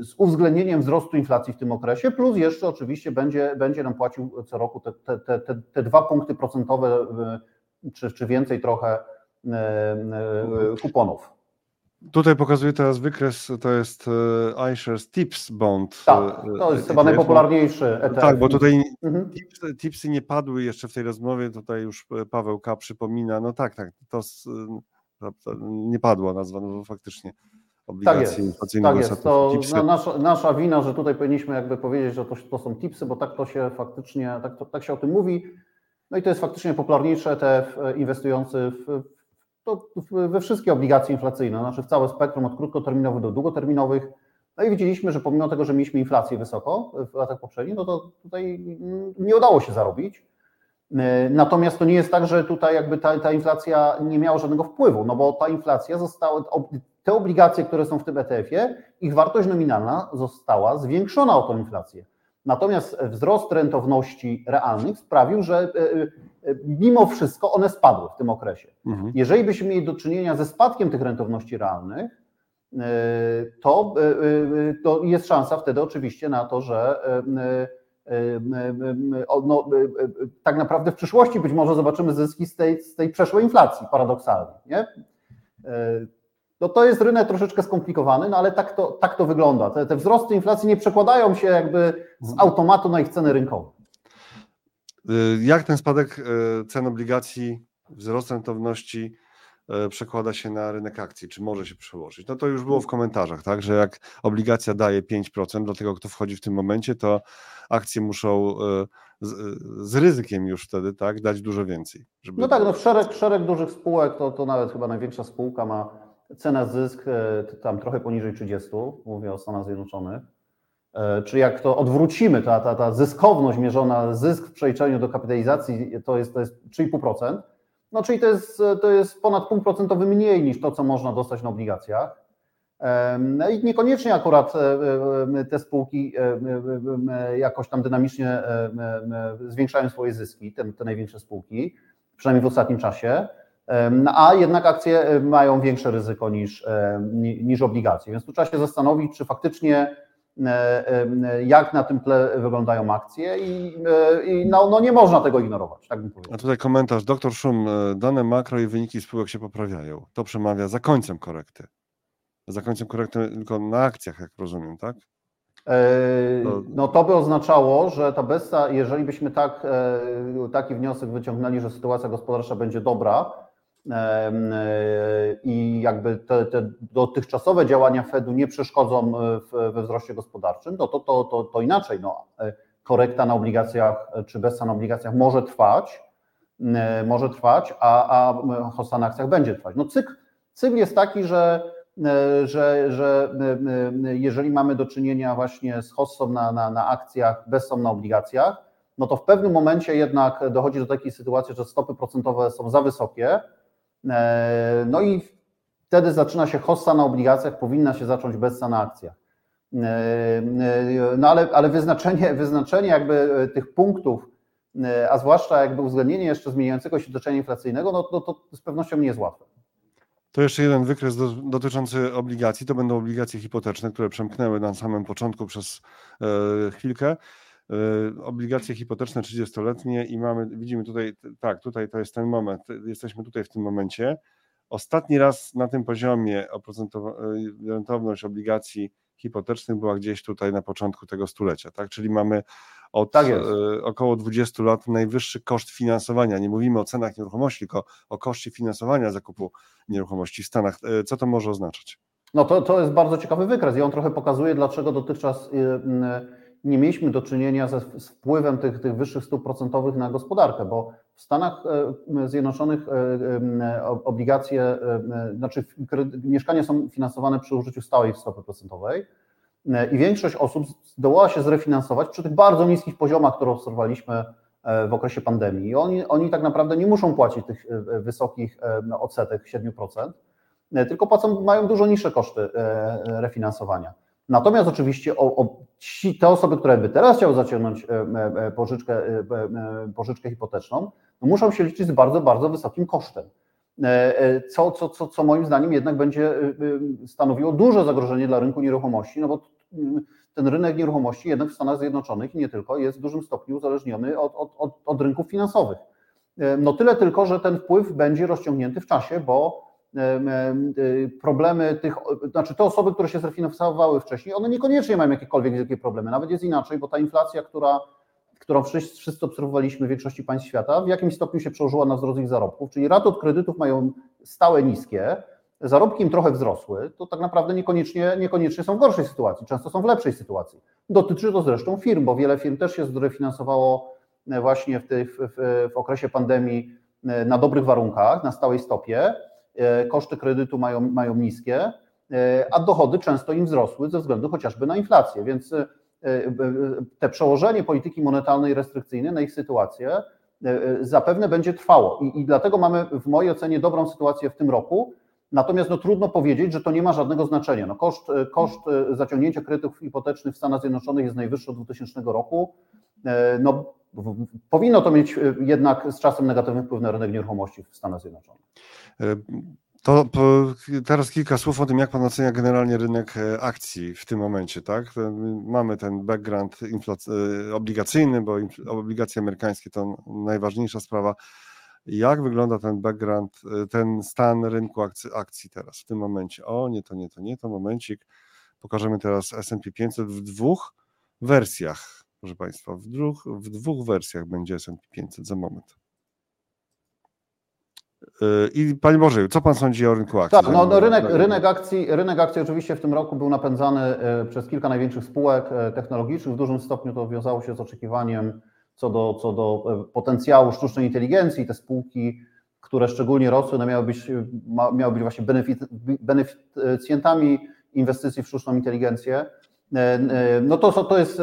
z uwzględnieniem wzrostu inflacji w tym okresie, plus jeszcze oczywiście będzie, będzie nam płacił co roku te, te, te, te dwa punkty procentowe, y, czy, czy więcej trochę y, kuponów. Tutaj pokazuję teraz wykres, to jest iShares Tips Bond. Tak, to jest chyba najpopularniejszy ETF. Tak, bo tutaj mhm. tips, tipsy nie padły jeszcze w tej rozmowie, tutaj już Paweł K. przypomina, no tak, tak, to, to nie padła nazwa, no bo faktycznie obligacji tak jest, tak jest. To no, nasza, nasza wina, że tutaj powinniśmy jakby powiedzieć, że to, to są tipsy, bo tak to się faktycznie, tak, to, tak się o tym mówi. No i to jest faktycznie popularniejszy ETF e, inwestujący w, to, we wszystkie obligacje inflacyjne, znaczy w całe spektrum od krótkoterminowych do długoterminowych. No i widzieliśmy, że pomimo tego, że mieliśmy inflację wysoko w latach poprzednich, no to tutaj nie udało się zarobić. E, natomiast to nie jest tak, że tutaj jakby ta, ta inflacja nie miała żadnego wpływu, no bo ta inflacja została, te obligacje, które są w tym ETF-ie, ich wartość nominalna została zwiększona o tą inflację. Natomiast wzrost rentowności realnych sprawił, że mimo wszystko one spadły w tym okresie. Mhm. Jeżeli byśmy mieli do czynienia ze spadkiem tych rentowności realnych, to, to jest szansa wtedy oczywiście na to, że no, tak naprawdę w przyszłości być może zobaczymy zyski z tej, z tej przeszłej inflacji, paradoksalnie. Nie? No to jest rynek troszeczkę skomplikowany, no ale tak to, tak to wygląda. Te, te wzrosty inflacji nie przekładają się jakby z automatu na ich ceny rynkowe. Y, jak ten spadek y, cen obligacji, wzrost rentowności y, przekłada się na rynek akcji? Czy może się przełożyć? No to już było w komentarzach, tak, że jak obligacja daje 5% dla tego, kto wchodzi w tym momencie, to akcje muszą z, z ryzykiem już wtedy, tak, dać dużo więcej. no tak, no szereg, szereg dużych spółek, to, to nawet chyba największa spółka ma cena zysk e, tam trochę poniżej 30, mówię o Stanach Zjednoczonych. E, czy jak to odwrócimy, ta, ta, ta zyskowność mierzona, zysk w przeliczeniu do kapitalizacji to jest, to jest 3,5%, no czyli to jest, to jest ponad punkt procentowy mniej niż to, co można dostać na obligacjach. No i niekoniecznie akurat e, te spółki jakoś tam dynamicznie zwiększają swoje zyski, te, te największe spółki, przynajmniej w ostatnim czasie a jednak akcje mają większe ryzyko niż, niż obligacje. Więc tu trzeba się zastanowić, czy faktycznie jak na tym tle wyglądają akcje i, i no, no, nie można tego ignorować, tak bym powiedział. A tutaj komentarz, doktor Szum, e, dane makro i wyniki spółek się poprawiają. To przemawia za końcem korekty. Za końcem korekty tylko na akcjach, jak rozumiem, tak? No to by oznaczało, że ta besta, jeżeli byśmy tak, e, taki wniosek wyciągnęli, że sytuacja gospodarcza będzie dobra, i jakby te, te dotychczasowe działania Fedu nie przeszkodzą e, we wzroście gospodarczym, no to, to, to, to inaczej. No, e, korekta na obligacjach czy bezsa na obligacjach może trwać, e, może trwać, a, a hossa na akcjach będzie trwać. No cykl, cykl jest taki, że, że, że jeżeli mamy do czynienia właśnie z hossą na, na, na akcjach, bessą na obligacjach, no to w pewnym momencie jednak dochodzi do takiej sytuacji, że stopy procentowe są za wysokie, E, no i wtedy zaczyna się hossa na obligacjach, powinna się zacząć bessa na akcjach. E, e, no ale, ale wyznaczenie, wyznaczenie jakby tych punktów, a zwłaszcza jakby uwzględnienie jeszcze zmieniającego się otoczenia inflacyjnego, no, no to z pewnością nie jest łatwe. To jeszcze jeden wykres do, dotyczący obligacji. To będą obligacje hipoteczne, które przemknęły na samym początku przez e, chwilkę. E, obligacje hipoteczne 30-letnie i mamy, widzimy tutaj, tak, tutaj to jest ten moment, jesteśmy tutaj w tym momencie. Ostatni raz na tym poziomie e, rentowność obligacji hipotecznych była gdzieś tutaj na początku tego stulecia, tak? Czyli mamy od tak e, około 20 lat najwyższy koszt finansowania. Nie mówimy o cenach nieruchomości, tylko o koszcie finansowania zakupu nieruchomości w Stanach. Co to może oznaczać? No to, to jest bardzo ciekawy wykres i on trochę pokazuje, dlaczego dotychczas nie mieliśmy do czynienia ze, z wpływem tych, tych wyższych stóp procentowych na gospodarkę, bo w Stanach e, Zjednoczonych e, e, obligacje, znaczy mieszkania są finansowane przy użyciu stałej stopy procentowej i większość osób zdołała się zrefinansować przy tych bardzo niskich poziomach, które obserwowaliśmy w okresie pandemii. I oni, oni tak naprawdę nie muszą płacić tych wysokich odsetek 7%, tylko płacą, mają dużo niższe koszty refinansowania. Natomiast oczywiście o, o, ci, te osoby, które by teraz chciały zaciągnąć e, e, e, pożyczkę, pożyczkę hipoteczną, no muszą się liczyć z bardzo, bardzo wysokim kosztem. Co, co, co, co moim zdaniem jednak będzie stanowiło duże zagrożenie dla rynku nieruchomości, no bo ten rynek nieruchomości jednak w Stanach Zjednoczonych nie tylko jest w dużym stopniu uzależniony od, od, od, od rynków finansowych. No tyle tylko, że ten wpływ będzie rozciągnięty w czasie, bo problemy tych, znaczy te osoby, które się zrefinansowały wcześniej, one niekoniecznie mają jakiekolwiek wielkie problemy. Nawet jest inaczej, bo ta inflacja, która, którą wszyscy, wszyscy obserwowaliśmy w większości państw świata, w jakimś stopniu się przełożyła na wzrost ich zarobków, czyli raty od kredytów mają stałe niskie, zarobki im trochę wzrosły, to tak naprawdę niekoniecznie, niekoniecznie są w gorszej sytuacji, często są w lepszej sytuacji. Dotyczy to zresztą firm, bo wiele firm też się zrefinansowało właśnie w, tych, w, w okresie pandemii na dobrych warunkach, na stałej stopie E, koszty kredytu mają, mają niskie, e, a dochody często im wzrosły ze względu chociażby na inflację, więc e, te przełożenie polityki monetarnej restrykcyjnej na ich sytuację zapewne będzie trwało I, i dlatego mamy w mojej ocenie dobrą sytuację w tym roku, Natomiast no, trudno powiedzieć, że to nie ma żadnego znaczenia. No, koszt, koszt zaciągnięcia kredytów hipotecznych w Stanach Zjednoczonych jest najwyższy od 2000 roku. No, powinno to mieć jednak z czasem negatywny wpływ na rynek nieruchomości w Stanach Zjednoczonych. To teraz kilka słów o tym, jak pan ocenia generalnie rynek e, akcji w tym momencie, tak? Mamy ten background e, obligacyjny, bo obligacje amerykańskie to najważniejsza sprawa. Jak wygląda ten background, e, ten stan rynku akcji, akcji teraz, w tym momencie? O, nie, to nie, to nie, to momencik. Pokażemy teraz S&P 500 w dwóch wersjach, proszę Państwa, w dwóch, w dwóch wersjach będzie S&P 500 za moment. Y, I Panie Boże, co Pan sądzi o rynku akcji? Tak, no, no rynek, rynek, akcji, rynek akcji oczywiście w tym roku był napędzany y, przez kilka największych spółek y, technologicznych. W dużym stopniu to wiązało się z oczekiwaniem co do, co do potencjału sztucznej inteligencji. Te spółki, które szczególnie rosły, no miały, być, miały być właśnie beneficjentami inwestycji w sztuczną inteligencję. No to, to jest,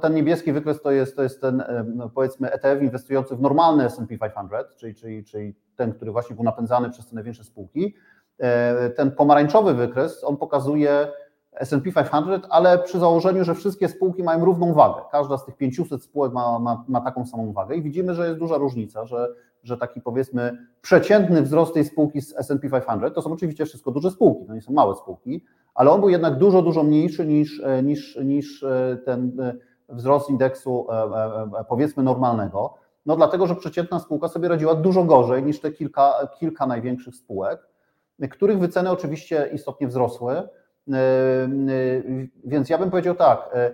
ten niebieski wykres to jest, to jest ten no powiedzmy ETF inwestujący w normalny S&P 500, czyli, czyli, czyli ten, który właśnie był napędzany przez te największe spółki. E, ten pomarańczowy wykres, on pokazuje S&P 500, ale przy założeniu, że wszystkie spółki mają równą wagę. Każda z tych 500 spółek ma, ma, ma taką samą wagę i widzimy, że jest duża różnica, że, że taki powiedzmy przeciętny wzrost tej spółki z S&P 500, to są oczywiście wszystko duże spółki, to nie są małe spółki, ale on był jednak dużo, dużo mniejszy niż, e, niż, niż e, ten wzrost indeksu powiedzmy normalnego. No dlatego, że przeciętna spółka sobie radziła dużo gorzej niż te kilka, kilka największych spółek, których wyceny oczywiście istotnie wzrosły. E, e, więc ja bym powiedział tak, e,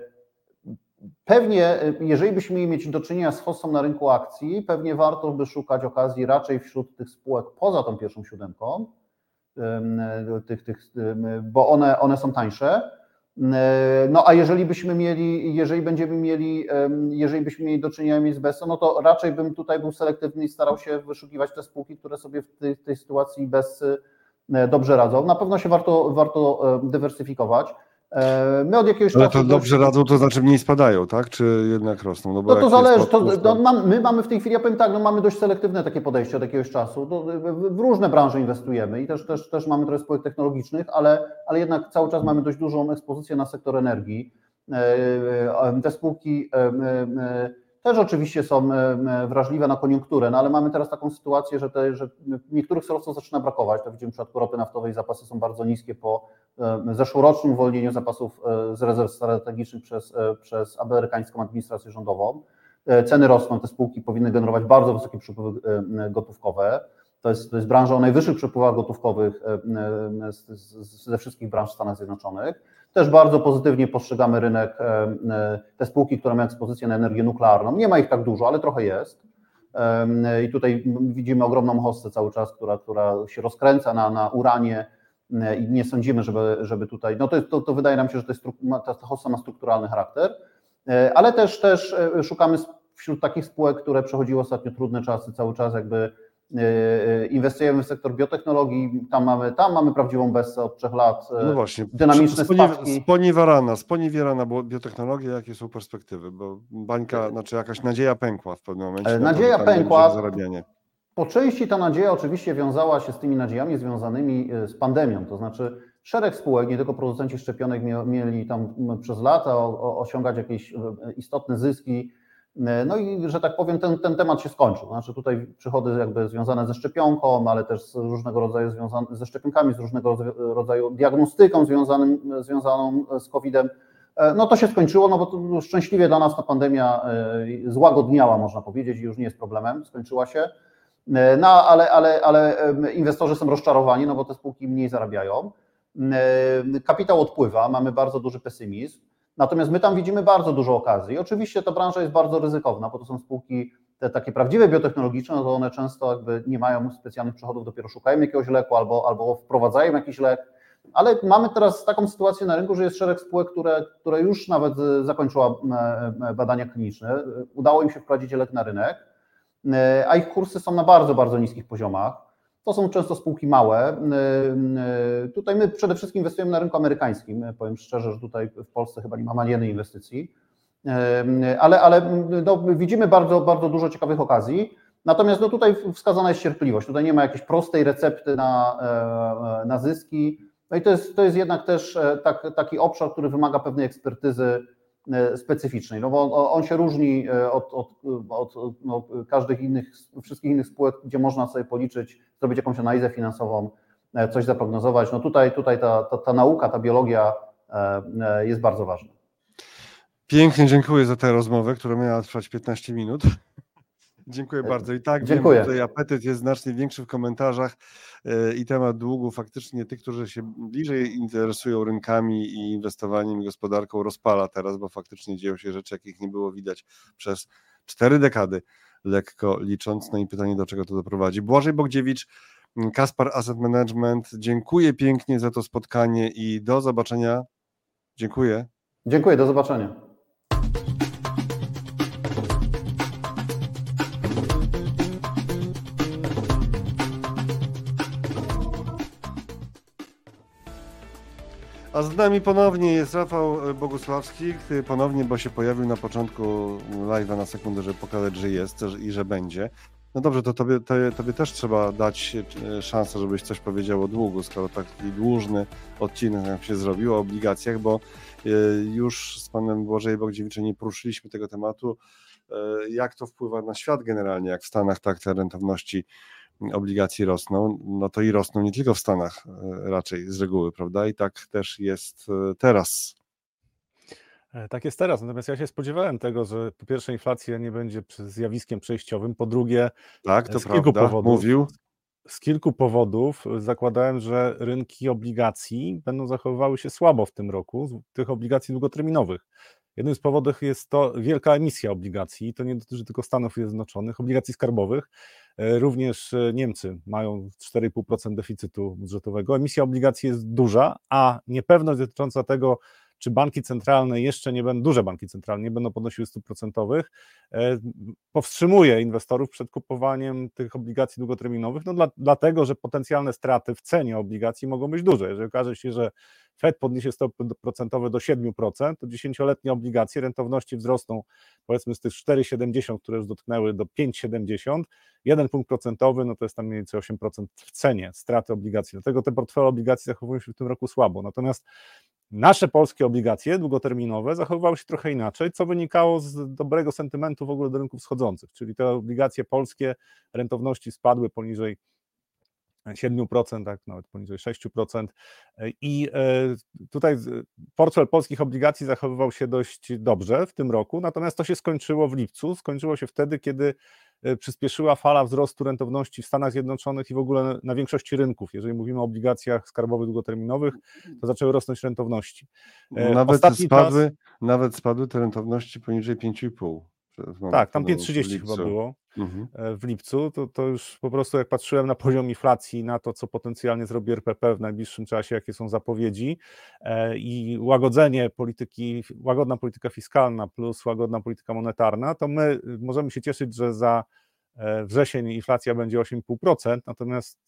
pewnie jeżeli byśmy mieli mieć do czynienia z hossą na rynku akcji, pewnie warto by szukać okazji raczej wśród tych spółek poza tą pierwszą siódemką, tych, tych, bo one, one są tańsze. E, no a jeżeli byśmy mieli, jeżeli będziemy mieli, jeżeli byśmy mieli do czynienia z BESO, no to raczej bym tutaj był selektywny i starał się wyszukiwać te spółki, które sobie w tej, tej sytuacji bez e, dobrze radzą. Na pewno się warto, warto dywersyfikować. E, my od jakiegoś Ale to dobrze radzą, to znaczy mniej spadają, tak? Czy jednak rosną? No, bo no to zależy. To, mam, my mamy w tej chwili, ja powiem tak, no mamy dość selektywne takie podejście od jakiegoś czasu. w, w, różne branże inwestujemy i też, też, też mamy trochę spółek technologicznych, ale, ale jednak cały czas mamy dość dużą ekspozycję na sektor energii. E, e, te spółki też oczywiście są wrażliwe na koniunkturę, no ale mamy teraz taką sytuację, że, te, że niektórych surowców zaczyna brakować. To widzimy w przypadku ropy naftowej, zapasy są bardzo niskie po zeszłorocznym uwolnieniu zapasów e, z rezerw strategicznych przez, e, przez amerykańską administrację rządową. E, ceny rosną, te spółki powinny generować bardzo wysokie przepływy gotówkowe. To jest, to jest branża o najwyższych przepływach gotówkowych ze wszystkich branż w Stanach Zjednoczonych. Też bardzo pozytywnie postrzegamy rynek, te spółki, które mają ekspozycję na energię nuklearną. Nie ma ich tak dużo, ale trochę jest. I tutaj widzimy ogromną hostę cały czas, która, która się rozkręca na, na uranie, E, i nie sądzimy, żeby, żeby tutaj, no to, to, to wydaje nam się, że to jest, ta hossa ma strukturalny charakter, e, ale też, też e, szukamy wśród takich spółek, które przechodziły ostatnio trudne czasy, cały czas jakby inwestujemy w sektor biotechnologii, tam mamy, tam mamy prawdziwą bessę od trzech lat, no właśnie. dynamiczne spadki. Sponiewierana, sponiewierana biotechnologia, jakie są perspektywy, bo bańka, znaczy jakaś nadzieja pękła w pewnym momencie. Nadzieja pękła, po części ta nadzieja oczywiście wiązała się z tymi nadziejami związanymi z pandemią, to znaczy szereg spółek, nie tylko producenci szczepionek mieli tam przez lata osiągać jakieś istotne zyski, no i że tak powiem, ten, ten temat się skończył. Znaczy tutaj przychody jakby związane ze szczepionką, ale też z różnego rodzaju związane ze szczepionkami, z różnego rodzaju diagnostyką związanym, związaną z COVID-em, no to się skończyło, no bo szczęśliwie dla nas ta pandemia złagodniała, można powiedzieć, i już nie jest problemem, skończyła się. E, no ale, ale, ale inwestorzy są rozczarowani, no bo te spółki mniej zarabiają. E, kapitał odpływa, mamy bardzo duży pesymizm. Natomiast my tam widzimy bardzo dużo okazji. Oczywiście ta branża jest bardzo ryzykowna, bo to są spółki te takie prawdziwe biotechnologiczne, no to one często jakby nie mają specjalnych przychodów, dopiero szukają jakiegoś leku albo, albo wprowadzają jakiś lek. Ale mamy teraz taką sytuację na rynku, że jest szereg spółek, które, które już nawet zakończyła badania kliniczne. Udało im się wprowadzić lek na rynek E, a ich kursy są na bardzo, bardzo niskich poziomach. To są często spółki małe. E, e, tutaj my przede wszystkim inwestujemy na rynku amerykańskim. Powiem szczerze, że tutaj w Polsce chyba nie ma ani jednej inwestycji, ale, ale no, widzimy bardzo, bardzo dużo ciekawych okazji. Natomiast no tutaj wskazana jest cierpliwość. Tutaj nie ma jakiejś prostej recepty na, na zyski. No i to jest, to jest jednak też tak, taki obszar, który wymaga pewnej ekspertyzy specyficznej, no bo on się różni od, od, od no, każdych innych, wszystkich innych spółek, gdzie można sobie policzyć, zrobić jakąś analizę finansową, coś zaprognozować. No tutaj, tutaj ta, ta, ta nauka, ta biologia jest bardzo ważna. Pięknie dziękuję za tę rozmowę, która miała trwać 15 minut. Dziękuję bardzo. I tak, dziękuję. Wiem, tutaj apetyt jest znacznie większy w komentarzach e, i temat długu faktycznie tych, którzy się bliżej interesują rynkami i inwestowaniem i gospodarką rozpala teraz, bo faktycznie dzieją się rzeczy, jakich nie było widać przez cztery dekady, lekko licząc. No i pytanie, do czego to doprowadzi. Błażej Bogdziewicz, Kaspar Asset Management, dziękuję pięknie za to spotkanie i do zobaczenia. Dziękuję. Dziękuję, do zobaczenia. Z nami ponownie jest Rafał Bogusławski, który ponownie, bo się pojawił na początku live'a na sekundę, żeby pokazać, że jest i że będzie. No dobrze, to tobie, to, tobie też trzeba dać e, szansę, żebyś coś powiedział o długu, skoro taki dłużny odcinek nam się zrobił o obligacjach, bo e, już z panem Błażej Bogdziewiczem nie poruszyliśmy tego tematu, e, jak to wpływa na świat generalnie, jak w Stanach tak te rentowności obligacji rosną, no to i rosną nie tylko w Stanach e, raczej z reguły, prawda? I tak też jest e, teraz. E, tak jest teraz, natomiast ja się spodziewałem tego, że po pierwsze inflacja nie będzie zjawiskiem przejściowym, po drugie tak, to z kilku prawda. powodów, mówił. Z kilku powodów zakładałem, że rynki obligacji będą zachowywały się słabo w tym roku, tych obligacji długoterminowych. Jednym z powodów jest to wielka emisja obligacji. To nie dotyczy tylko Stanów Zjednoczonych, obligacji skarbowych. E, również e, Niemcy mają 4,5% deficytu budżetowego. Emisja obligacji jest duża, a niepewność dotycząca tego, czy banki centralne jeszcze nie będą, duże banki centralne nie będą podnosiły stóp procentowych, e, powstrzymuje inwestorów przed kupowaniem tych obligacji długoterminowych, no dla, dlatego, że potencjalne straty w cenie obligacji mogą być duże. Jeżeli okaże się, że Fed podniesie stopy procentowe do 7%, to dziesięcioletnie obligacje rentowności wzrosną powiedzmy z tych 4,70, które już dotknęły do 5,70, jeden punkt procentowy, no to jest tam mniej więcej 8% w cenie straty obligacji. Dlatego te portfele obligacji zachowują się w tym roku słabo. Natomiast Nasze polskie obligacje długoterminowe zachowywały się trochę inaczej, co wynikało z dobrego sentymentu w ogóle do rynków wschodzących, czyli te obligacje polskie rentowności spadły poniżej 7%, tak, nawet poniżej 6%. I e, tutaj portfel polskich obligacji zachowywał się dość dobrze w tym roku, natomiast to się skończyło w lipcu. Skończyło się wtedy, kiedy przyspieszyła fala wzrostu rentowności w Stanach Zjednoczonych i w ogóle na większości rynków. Jeżeli mówimy o obligacjach skarbowych długoterminowych, to zaczęły rosnąć rentowności. E, nawet spadły, czas... nawet spadły te rentowności poniżej 5,5. Tak, tam 5,30 chyba było mhm. E, w lipcu. To, to już po prostu jak patrzyłem na poziom inflacji, na to, co potencjalnie zrobi RPP w najbliższym czasie, jakie są zapowiedzi e, i łagodzenie polityki, łagodna polityka fiskalna plus łagodna polityka monetarna, to my możemy się cieszyć, że za e, wrzesień inflacja będzie 8,5%, natomiast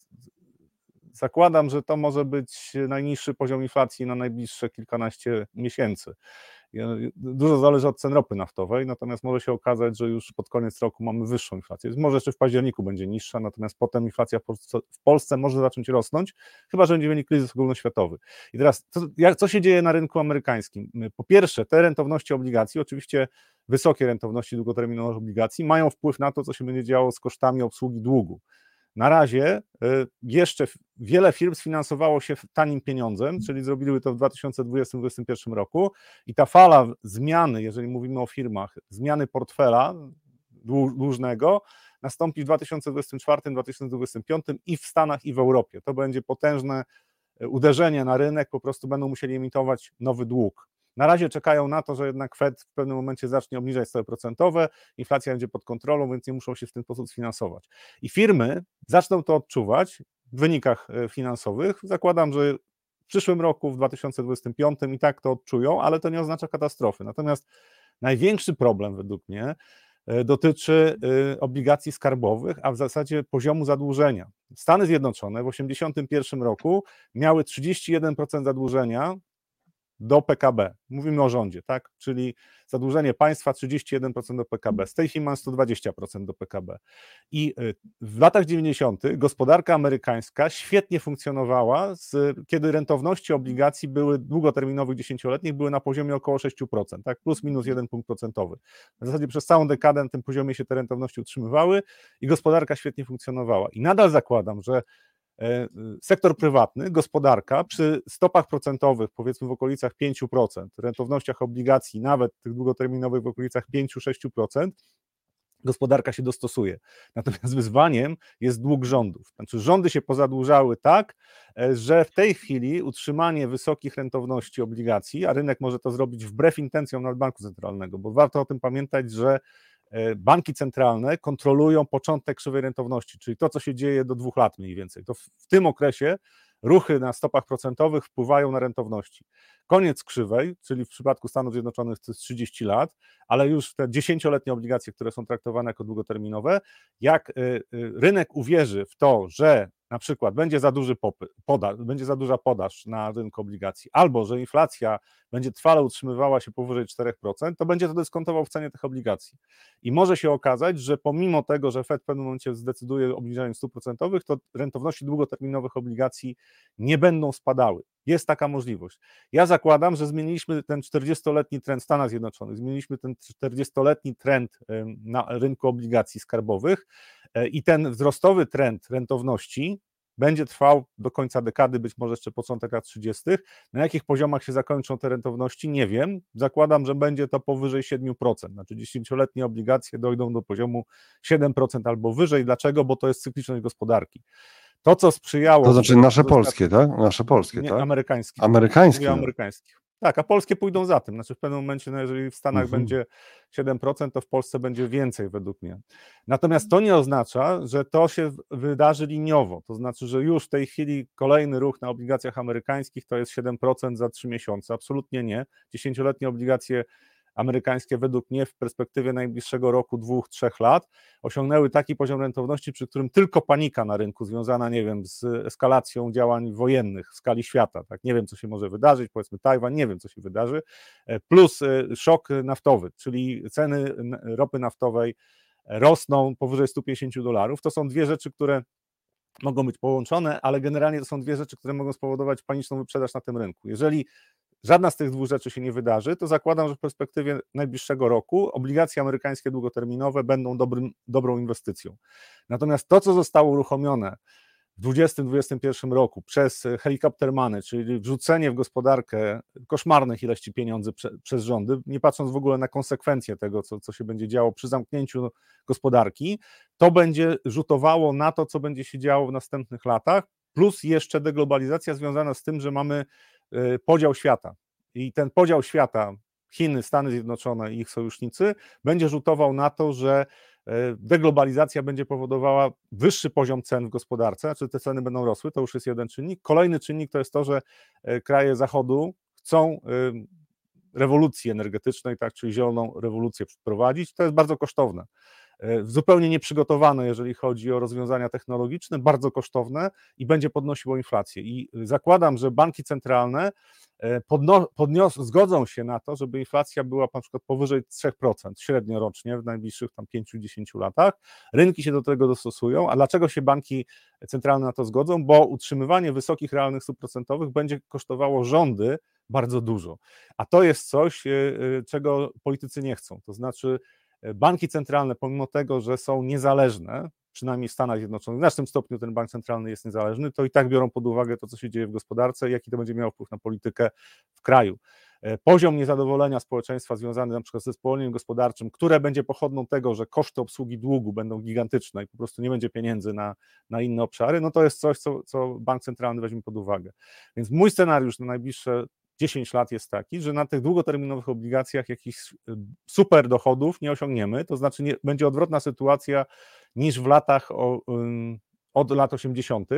zakładam, że to może być najniższy poziom inflacji na najbliższe kilkanaście miesięcy. Dużo zależy od cen ropy naftowej, natomiast może się okazać, że już pod koniec roku mamy wyższą inflację. Może jeszcze w październiku będzie niższa, natomiast potem inflacja w Polsce może zacząć rosnąć, chyba że będzie mieli kryzys ogólnoświatowy. I teraz, co, jak, co się dzieje na rynku amerykańskim? Po pierwsze, te rentowności obligacji, oczywiście wysokie rentowności długoterminowych obligacji, mają wpływ na to, co się będzie działo z kosztami obsługi długu. Na razie y, jeszcze wiele firm sfinansowało się tanim pieniądzem, czyli zrobiły to w 2020-2021 roku i ta fala zmiany, jeżeli mówimy o firmach, zmiany portfela dłużnego nastąpi w 2024-2025 i w Stanach i w Europie. To będzie potężne y, uderzenie na rynek, po prostu będą musieli emitować nowy dług. Na razie czekają na to, że jednak Fed w pewnym momencie zacznie obniżać stopy procentowe, inflacja będzie pod kontrolą, więc nie muszą się w ten sposób sfinansować. I firmy zaczną to odczuwać w wynikach e, finansowych. Zakładam, że w przyszłym roku, w 2025 i tak to odczują, ale to nie oznacza katastrofy. Natomiast największy problem według mnie e, dotyczy e, obligacji skarbowych, a w zasadzie poziomu zadłużenia. Stany Zjednoczone w 1981 roku miały 31% zadłużenia do PKB. Mówimy o rządzie, tak? Czyli zadłużenie państwa 31% do PKB. Z tej mamy 120% do PKB. I y, w latach 90. gospodarka amerykańska świetnie funkcjonowała, z, kiedy rentowności obligacji były długoterminowych, dziesięcioletnich, były na poziomie około 6%, tak? Plus minus jeden punkt procentowy. W zasadzie przez całą dekadę na tym poziomie się te rentowności utrzymywały i gospodarka świetnie funkcjonowała. I nadal zakładam, że sektor prywatny, gospodarka przy stopach procentowych powiedzmy w okolicach 5%, rentownościach obligacji nawet tych długoterminowych w okolicach 5-6%, gospodarka się dostosuje. Natomiast wyzwaniem jest dług rządów. Znaczy rządy się pozadłużały tak, e, że w tej chwili utrzymanie wysokich rentowności obligacji, a rynek może to zrobić wbrew intencjom Banku Centralnego, bo warto o tym pamiętać, że E, banki centralne kontrolują początek krzywej rentowności, czyli to, co się dzieje do dwóch lat mniej więcej. To w, w tym okresie ruchy na stopach procentowych wpływają na rentowności. Koniec krzywej, czyli w przypadku Stanów Zjednoczonych to jest 30 lat, ale już te dziesięcioletnie obligacje, które są traktowane jako długoterminowe, jak e, e, rynek uwierzy w to, że na przykład będzie za duży popyt, poda, będzie za duża podaż na rynku obligacji, albo że inflacja będzie trwale utrzymywała się powyżej 4%, to będzie to dyskontował w cenie tych obligacji. I może się okazać, że pomimo tego, że Fed w pewnym momencie zdecyduje o obniżaniu stóp procentowych, to rentowności długoterminowych obligacji nie będą spadały. Jest taka możliwość. Ja zakładam, że zmieniliśmy ten 40-letni trend w Stanach Zjednoczonych, zmieniliśmy ten 40-letni trend na rynku obligacji skarbowych i ten wzrostowy trend rentowności będzie trwał do końca dekady, być może jeszcze początek lat 30. Na jakich poziomach się zakończą te rentowności, nie wiem. Zakładam, że będzie to powyżej 7%. Znaczy 10-letnie obligacje dojdą do poziomu 7% albo wyżej. Dlaczego? Bo to jest cykliczność gospodarki. To, co sprzyjało. To znaczy nasze polskie, tak? Nasze polskie, nie, tak? Amerykańskie. Amerykańskie. amerykańskich. Tak, a polskie pójdą za tym. Znaczy w pewnym momencie, no jeżeli w Stanach mhm. będzie 7%, to w Polsce będzie więcej według mnie. Natomiast to nie oznacza, że to się wydarzy liniowo. To znaczy, że już w tej chwili kolejny ruch na obligacjach amerykańskich to jest 7% za 3 miesiące. Absolutnie nie. Dziesięcioletnie obligacje amerykańskie według mnie w perspektywie najbliższego roku, dwóch, trzech lat osiągnęły taki poziom rentowności, przy którym tylko panika na rynku związana, nie wiem, z eskalacją działań wojennych w skali świata, tak, nie wiem, co się może wydarzyć, powiedzmy Tajwan, nie wiem, co się wydarzy, e, plus e, szok naftowy, czyli ceny ropy naftowej rosną powyżej 150 dolarów, to są dwie rzeczy, które mogą być połączone, ale generalnie to są dwie rzeczy, które mogą spowodować paniczną wyprzedaż na tym rynku. Jeżeli żadna z tych dwóch rzeczy się nie wydarzy, to zakładam, że w perspektywie najbliższego roku obligacje amerykańskie długoterminowe będą dobrym, dobrą inwestycją. Natomiast to, co zostało uruchomione w 2021 roku przez helikopter money, czyli wrzucenie w gospodarkę koszmarnych ilości pieniędzy prze, przez rządy, nie patrząc w ogóle na konsekwencje tego, co, co się będzie działo przy zamknięciu gospodarki, to będzie rzutowało na to, co będzie się działo w następnych latach, plus jeszcze deglobalizacja związana z tym, że mamy podział świata. I ten podział świata, Chiny, Stany Zjednoczone i ich sojusznicy, będzie rzutował na to, że y, deglobalizacja będzie powodowała wyższy poziom cen w gospodarce, znaczy te ceny będą rosły, to już jest jeden czynnik. Kolejny czynnik to jest to, że y, kraje Zachodu chcą rewolucji energetycznej, tak, czyli zieloną rewolucję wprowadzić. To jest bardzo kosztowne. E, zupełnie nieprzygotowane, jeżeli chodzi o rozwiązania technologiczne, bardzo kosztowne i będzie podnosiło inflację. I zakładam, że banki centralne e, podno, podnios, zgodzą się na to, żeby inflacja była na przykład powyżej 3% średnio rocznie w najbliższych tam 5-10 latach. Rynki się do tego dostosują. A dlaczego się banki centralne na to zgodzą? Bo utrzymywanie wysokich realnych stóp procentowych będzie kosztowało rządy bardzo dużo. A to jest coś, e, czego politycy nie chcą. To znaczy, banki centralne, pomimo tego, że są niezależne, przynajmniej w Stanach Zjednoczonych, w znacznym stopniu ten bank centralny jest niezależny, to i tak biorą pod uwagę to, co się dzieje w gospodarce, jaki to będzie miało wpływ na politykę w kraju. E, poziom niezadowolenia społeczeństwa związany na przykład ze spoleniem gospodarczym, które będzie pochodną tego, że koszty obsługi długu będą gigantyczne i po prostu nie będzie pieniędzy na, na inne obszary, no to jest coś, co, co bank centralny weźmie pod uwagę. Więc mój scenariusz na najbliższe 10 lat jest taki, że na tych długoterminowych obligacjach jakichś y, super dochodów nie osiągniemy, to znaczy nie, będzie odwrotna sytuacja niż w latach o, od lat 80.,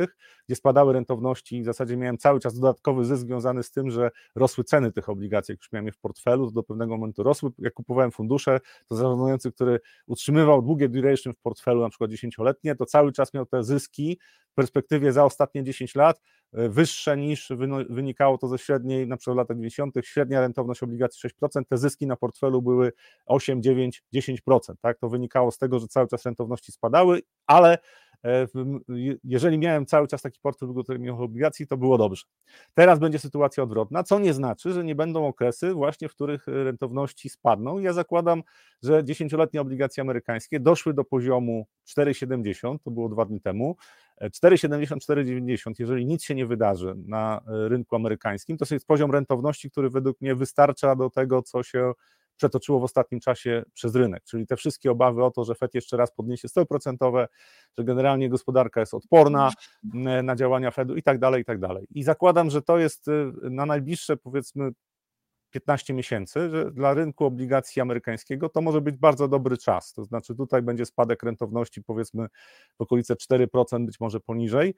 gdzie spadały rentowności i w zasadzie miałem cały czas dodatkowy zysk związany z tym, że rosły ceny tych obligacji, jak już miałem je w portfelu, to do pewnego momentu rosły. Jak kupowałem fundusze, to zarządzający, który utrzymywał długie duration w portfelu, na przykład 10-letnie, to cały czas miał te zyski w perspektywie za ostatnie 10 lat e, wyższe niż wynikało to ze średniej, na przykład w latach 90., średnia rentowność obligacji 6%, te zyski na portfelu były 8, 9, 10%. Tak? To wynikało z tego, że cały czas rentowności spadały, ale jeżeli miałem cały czas taki portfel długoterminowych obligacji, to było dobrze. Teraz będzie sytuacja odwrotna, co nie znaczy, że nie będą okresy właśnie, w których e, rentowności spadną. Ja zakładam, że dziesięcioletnie obligacje amerykańskie doszły do poziomu 4,70, to było dwa dni temu, 4,70, e, 4,90, jeżeli nic się nie wydarzy na rynku amerykańskim, to jest poziom rentowności, który według mnie wystarcza do tego, co się przetoczyło w ostatnim czasie przez rynek. Czyli te wszystkie obawy o to, że Fed jeszcze raz podniesie stopy procentowe, że generalnie gospodarka jest odporna mm, na działania Fedu i tak dalej, i tak dalej. I zakładam, że to jest y, na najbliższe powiedzmy 15 miesięcy, że dla rynku obligacji amerykańskiego to może być bardzo dobry czas. To znaczy tutaj będzie spadek rentowności powiedzmy w okolice 4%, być może poniżej.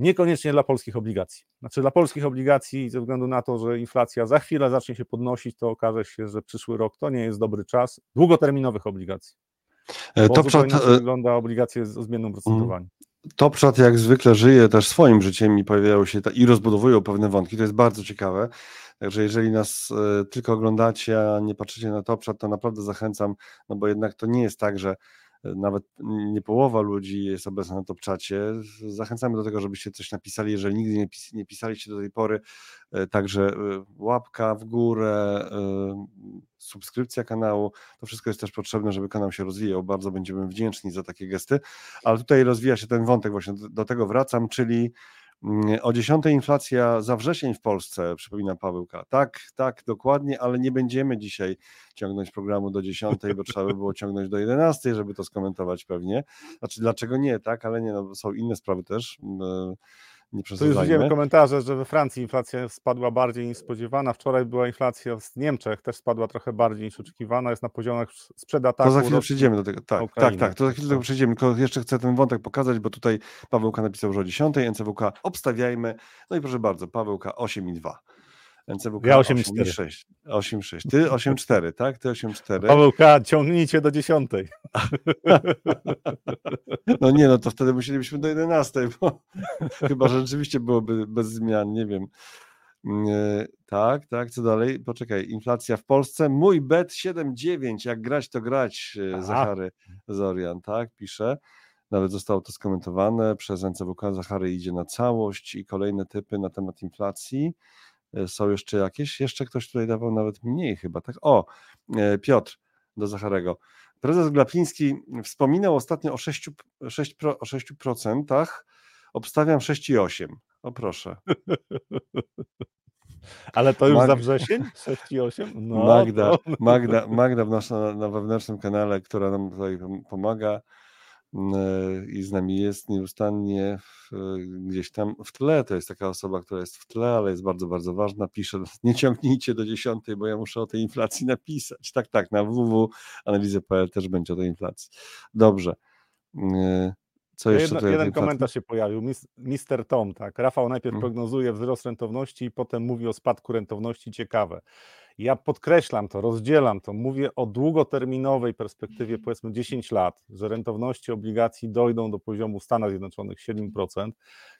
Niekoniecznie dla polskich obligacji. Znaczy dla polskich obligacji, ze względu na to, że inflacja za chwilę zacznie się podnosić, to okaże się, że przyszły rok to nie jest dobry czas długoterminowych obligacji. E, Bo to czat, e, wygląda obligacje z zmienną procentowaniem. Topchat jak zwykle żyje też swoim życiem i pojawiają się ta, i rozbudowują pewne wątki. To jest bardzo ciekawe. Także jeżeli nas y, tylko oglądacie, a nie patrzycie na Topchat, to naprawdę zachęcam, no bo jednak to nie jest tak, że nawet nie połowa ludzi jest obecna na topczacie. Zachęcamy do tego, żebyście coś napisali, jeżeli nigdy nie, pis nie pisaliście do tej pory, e, także e, łapka w górę, e, subskrypcja kanału, to wszystko jest też potrzebne, żeby kanał się rozwijał, bardzo będziemy wdzięczni za takie gesty, ale tutaj rozwija się ten wątek, właśnie do, tego wracam, czyli o 10 inflacja za wrzesień w Polsce, przypomina Pawełka. Tak, tak, dokładnie, ale nie będziemy dzisiaj ciągnąć programu do 10, bo trzeba by było ciągnąć do 11, żeby to skomentować pewnie. Znaczy, dlaczego nie, tak, ale nie, no, są inne sprawy też. Nie To już widziałem komentarze, że we Francji inflacja spadła bardziej niż spodziewana. Wczoraj była inflacja w Niemczech, też spadła trochę bardziej niż oczekiwana, jest na poziomach sprzed ataku. To za chwilę przejdziemy do tego. Tak, tak, tak, to za chwilę do tego przejdziemy. Tylko jeszcze chcę ten wątek pokazać, bo tutaj Pawełka napisał, że o 10, NCWK obstawiajmy. No i proszę bardzo, Pawełka 8 i 2. NCWK ja 8,6. 8,6. Ty 8,4, tak? Ty 8,4. Pawełka, ciągnijcie do 10. No nie, no to wtedy musielibyśmy do 11, bo chyba że rzeczywiście byłoby bez zmian, nie wiem. Tak, tak, co dalej? Poczekaj, inflacja w Polsce. Mój bet 7,9, jak grać to grać, e, Aha. Zachary Zorian, tak, pisze. Nawet zostało to skomentowane przez NCWK. Zachary idzie na całość i kolejne typy na temat inflacji. E, są jeszcze jakieś? Jeszcze ktoś tutaj dawał nawet mniej chyba, tak? O, e, Piotr do Zacharego. Prezes Glapiński wspominał ostatnio o 6%, 6 o 6%, obstawiam 6,8. O proszę. Ale to już Mag... za wrzesień? 6,8? No, Magda, Magda, Magda w naszym, na wewnętrznym kanale, która nam tutaj pomaga, i z nami jest nieustannie gdzieś tam w tle. To jest taka osoba, która jest w tle, ale jest bardzo, bardzo ważna. Pisze, nie ciągnijcie do dziesiątej, bo ja muszę o tej inflacji napisać. Tak, tak, na www.analizy.pl też będzie o tej inflacji. Dobrze. Co jeszcze Jedno, jeden komentarz się pojawił. Mister Tom, tak. Rafał najpierw hmm. prognozuje wzrost rentowności i potem mówi o spadku rentowności. Ciekawe. Ja podkreślam to, rozdzielam to, mówię o długoterminowej perspektywie, powiedzmy 10 lat, że rentowności obligacji dojdą do poziomu Stanów Zjednoczonych 7%.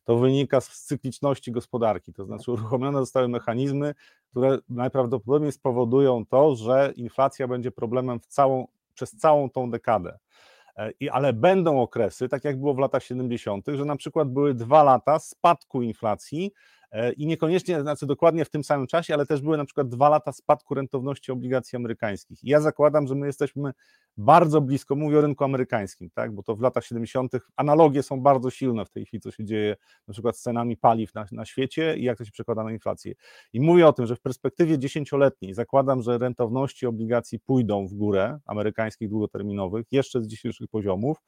To wynika z cykliczności gospodarki, to znaczy uruchomione zostały mechanizmy, które najprawdopodobniej spowodują to, że inflacja będzie problemem w całą, przez całą tą dekadę. E, I, ale będą okresy, tak jak było w latach 70., że na przykład były dwa lata spadku inflacji, i niekoniecznie, znaczy dokładnie w tym samym czasie, ale też były na przykład dwa lata spadku rentowności obligacji amerykańskich. I ja zakładam, że my jesteśmy bardzo blisko, mówię o rynku amerykańskim, tak, bo to w latach 70. analogie są bardzo silne w tej chwili, co się dzieje na przykład z cenami paliw na, na świecie i jak to się przekłada na inflację. I mówię o tym, że w perspektywie dziesięcioletniej zakładam, że rentowności obligacji pójdą w górę, amerykańskich długoterminowych, jeszcze z dzisiejszych poziomów,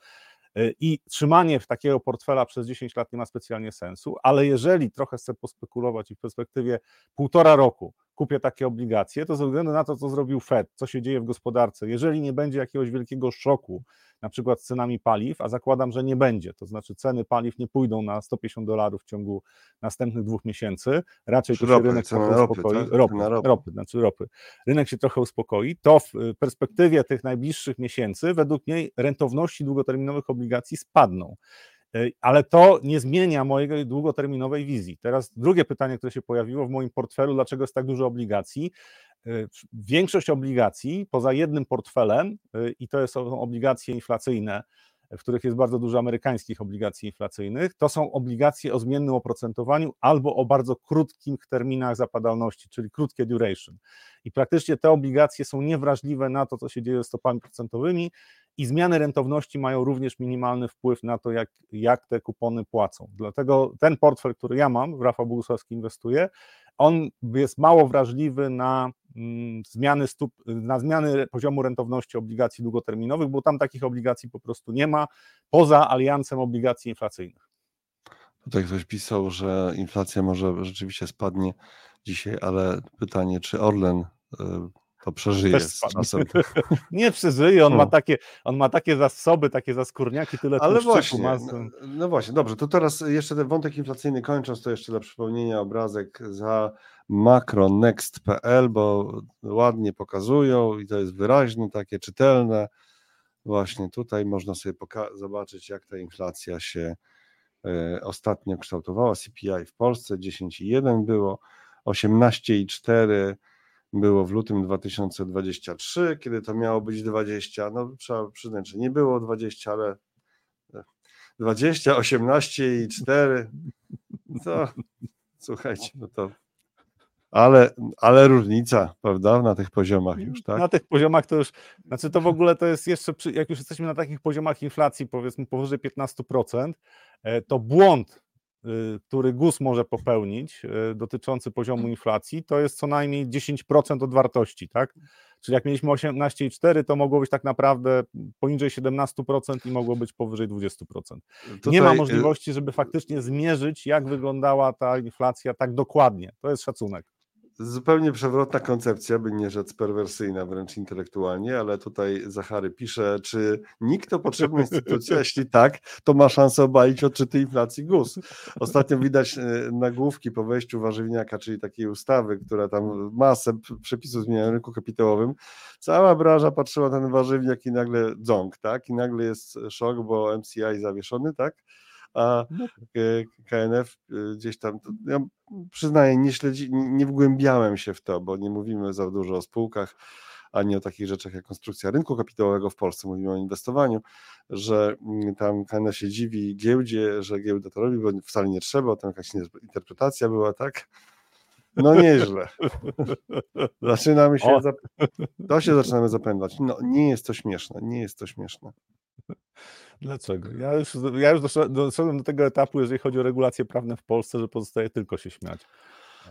I trzymanie w takiego portfela przez 10 lat nie ma specjalnie sensu, ale jeżeli trochę chcę pospekulować i w perspektywie półtora roku kupię takie obligacje, to ze względu na to, co zrobił Fed, co się dzieje w gospodarce, jeżeli nie będzie jakiegoś wielkiego szoku, na przykład z cenami paliw, a zakładam, że nie będzie, to znaczy ceny paliw nie pójdą na 150 dolarów w ciągu następnych dwóch miesięcy, raczej to się ropy, rynek trochę ropy, uspokoi, tak? ropy, ropy. ropy, znaczy ropy, rynek się trochę uspokoi, to w perspektywie tych najbliższych miesięcy według mnie rentowności długoterminowych obligacji spadną. Y, Ale to nie zmienia mojej długoterminowej wizji. Teraz drugie pytanie, które się pojawiło w moim portfelu, dlaczego jest tak dużo obligacji? Y, Większość obligacji, poza jednym portfelem, y, i to są obligacje inflacyjne, w których jest bardzo dużo amerykańskich obligacji inflacyjnych, to są obligacje o zmiennym oprocentowaniu albo o bardzo krótkich terminach zapadalności, czyli krótkie duration. I praktycznie te obligacje są niewrażliwe na to, co się dzieje z stopami procentowymi, i zmiany rentowności mają również minimalny wpływ na to, jak, jak te kupony płacą. Dlatego ten portfel, który ja mam, w Rafał Bogusławski inwestuje, on jest mało wrażliwy na mm, zmiany stóp, na zmiany poziomu rentowności obligacji długoterminowych, bo tam takich obligacji po prostu nie ma, poza aliancem obligacji inflacyjnych. Tutaj ktoś pisał, że inflacja może rzeczywiście spadnie dzisiaj, ale pytanie, czy Orlen y, to przeżyje z czasem. Nie przeżyje, on ma Hmm. takie, on ma takie zasoby, takie zaskórniaki, tyle Ale właśnie, ma. no, no właśnie, dobrze, to teraz jeszcze ten wątek inflacyjny kończąc, to jeszcze dla przypomnienia obrazek za makronext.pl, bo ładnie pokazują i to jest wyraźne, takie czytelne. Właśnie tutaj można sobie zobaczyć, jak ta inflacja się e, ostatnio kształtowała. CPI w Polsce 10,1 było, 18,4 było w lutym 2023, kiedy to miało być 20. No trzeba przyznać, że nie było 20, ale 20, 18 i 4. To słuchajcie, no to. Ale, ale różnica, prawda, na tych poziomach już, tak? Na tych poziomach to już, znaczy to w ogóle to jest jeszcze, jak już jesteśmy na takich poziomach inflacji, powiedzmy powyżej 15%, e, to błąd, który GUS może popełnić y, dotyczący poziomu inflacji, to jest co najmniej 10% od wartości, tak? Czyli jak mieliśmy 18,4, to mogło być tak naprawdę poniżej 17% i mogło być powyżej 20%. Nie ma Tutaj, y, możliwości, żeby faktycznie zmierzyć, jak wyglądała ta inflacja tak dokładnie. To jest szacunek. Zupełnie przewrotna koncepcja, by nie rzec perwersyjna wręcz intelektualnie, ale tutaj Zachary pisze, czy nikt to potrzebna instytucja? Jeśli tak, to ma szansę obalić odczyty inflacji GUS. Ostatnio widać e, nagłówki po wejściu warzywniaka, czyli takiej ustawy, która tam masę przepisów zmienia na rynku kapitałowym. Cała branża patrzyła na ten warzywniak i nagle dzong, tak? I nagle jest szok, bo MCI zawieszony, tak? A No KNF e, gdzieś tam, ja przyznaję, nie, śledzi, nie wgłębiałem się w to, bo nie mówimy za dużo o spółkach, ani o takich rzeczach jak konstrukcja rynku kapitałowego w Polsce, mówimy o inwestowaniu, że mm, tam KNF się dziwi giełdzie, że giełda to robi, bo wcale nie trzeba, tam jakaś interpretacja była, tak? No nieźle. Zaczynamy się, zap- to się zaczynamy zapędzać. No nie jest to śmieszne, nie jest to śmieszne. Dlaczego? Ja już, ja już doszedłem- do tego etapu, jeżeli chodzi o regulacje prawne w Polsce, że pozostaje tylko się śmiać.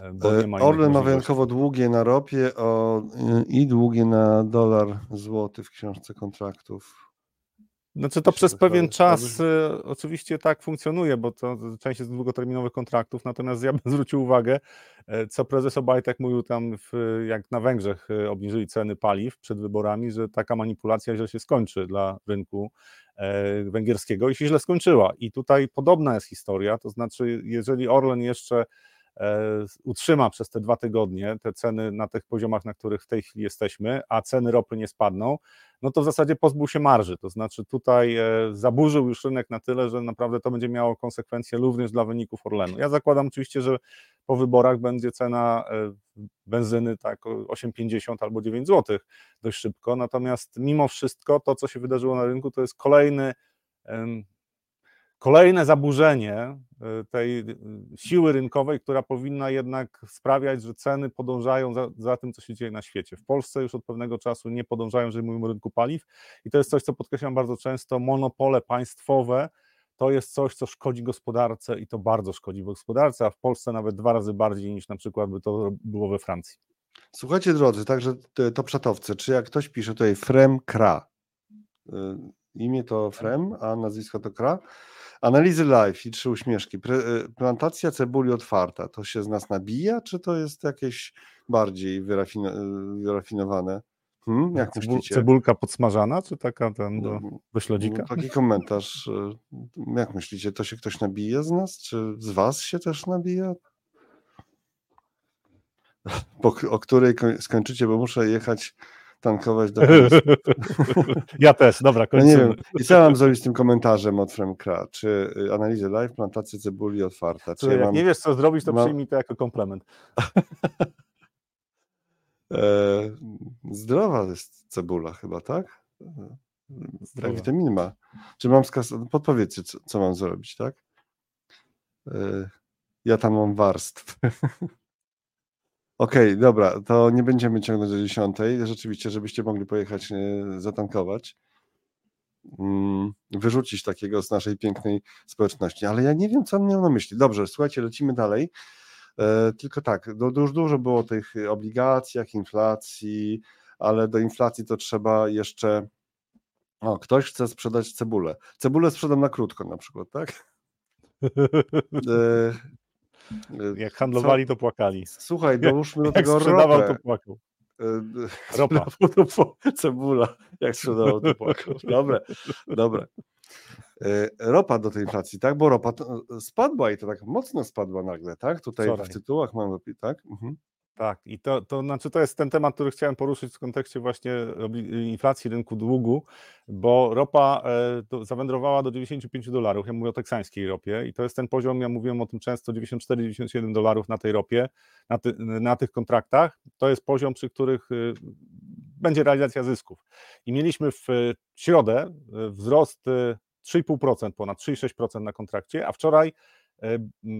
e, ma E, Orlen ma możliwości. wyjątkowo długie na ropie o, i długie na dolar złoty w książce kontraktów. Znaczy to przez pewien czas e, oczywiście tak funkcjonuje, bo to część jest długoterminowych kontraktów, natomiast ja bym zwrócił uwagę, e, co prezes Obajtek mówił tam, w, jak na Węgrzech e, obniżyli ceny paliw przed wyborami, że taka manipulacja źle się skończy dla rynku e, węgierskiego i się źle skończyła. I tutaj podobna jest historia, to znaczy jeżeli Orlen jeszcze utrzyma przez te dwa tygodnie te ceny na tych poziomach, na których w tej chwili jesteśmy, a ceny ropy nie spadną, no to w zasadzie pozbył się marży. To znaczy tutaj e, zaburzył już rynek na tyle, że naprawdę to będzie miało konsekwencje również dla wyników Orlenu. Ja zakładam oczywiście, że po wyborach będzie cena e, benzyny tak o 8,50 albo 9 zł dość szybko. Natomiast mimo wszystko to, co się wydarzyło na rynku, to jest kolejny. Kolejne zaburzenie e, tej e, siły rynkowej, która powinna jednak sprawiać, że ceny podążają za, za tym, co się dzieje na świecie. W Polsce już od pewnego czasu nie podążają, jeżeli mówimy o rynku paliw, i to jest coś, co podkreślam bardzo często. Monopole państwowe to jest coś, co szkodzi gospodarce i to bardzo szkodzi gospodarce, a w Polsce nawet dwa razy bardziej niż na przykład by to było we Francji. Słuchajcie drodzy, także te- to przatowce, czy jak ktoś pisze tutaj Frem Kra, y, imię to Frem, a nazwisko to Kra, analizy live i trzy uśmieszki, y, plantacja cebuli otwarta, to się z nas nabija, czy to jest jakieś bardziej wyrafino, wyrafinowane. Hmm, jak Cebu- myślicie? Cebulka podsmażana, czy taka ten do, No, do śledzika? No, taki komentarz. y, Jak myślicie, to się ktoś nabije z nas? Czy z was się też nabija? Po, o której koń- skończycie, bo muszę jechać tankować do Polski. ja też, dobra, No nie kończymy. wiem. I co ja mam zrobić z tym komentarzem od Fremkra? Czy y, analizę live, plantację cebuli otwarta? Czy Słuchaj, ja jak mam, nie wiesz, co zrobić, to mam- przyjmij to jako komplement. e, zdrowa jest cebula chyba, tak? Tak, Zdrowa. witaminy ma. Czy mam skas- Podpowiedzcie, co, co mam zrobić, tak? E, ja tam mam warstw. Okej, dobra, to nie będziemy ciągnąć do 10. Rzeczywiście, żebyście mogli pojechać e, zatankować. Mm, Wyrzucić takiego z naszej pięknej społeczności. Ale ja nie wiem, co on miał na myśli. Dobrze, słuchajcie, lecimy dalej. E, Tylko tak, już dużo było o tych obligacjach, inflacji, ale do inflacji to trzeba jeszcze. O, ktoś chce sprzedać cebulę. Cebulę sprzedam na krótko na przykład, tak? E, e, Jak handlowali, to płakali. Słuchaj, dołóżmy do Jak tego sprzedawał, ropę. to płakał. E, Ropa. Cebula, jak sprzedawał to płakał. Dobre, dobre. E, Ropa do tej inflacji, tak? Bo ropa to spadła i to tak mocno spadła nagle, tak? Tutaj Wczoraj. w tytułach mam, tak? Mhm. Tak, i to, to znaczy to jest ten temat, który chciałem poruszyć w kontekście właśnie obli- inflacji rynku długu, bo ropa e, zawędrowała do 95 dolarów. Ja mówię o teksańskiej ropie i to jest ten poziom, ja mówiłem o tym często, 94-97 dolarów na tej ropie, na, ty, na tych kontraktach. To jest poziom, przy których y, będzie realizacja zysków. I mieliśmy w y, środę wzrost y, 3,5%, ponad 3,6% na kontrakcie, a wczoraj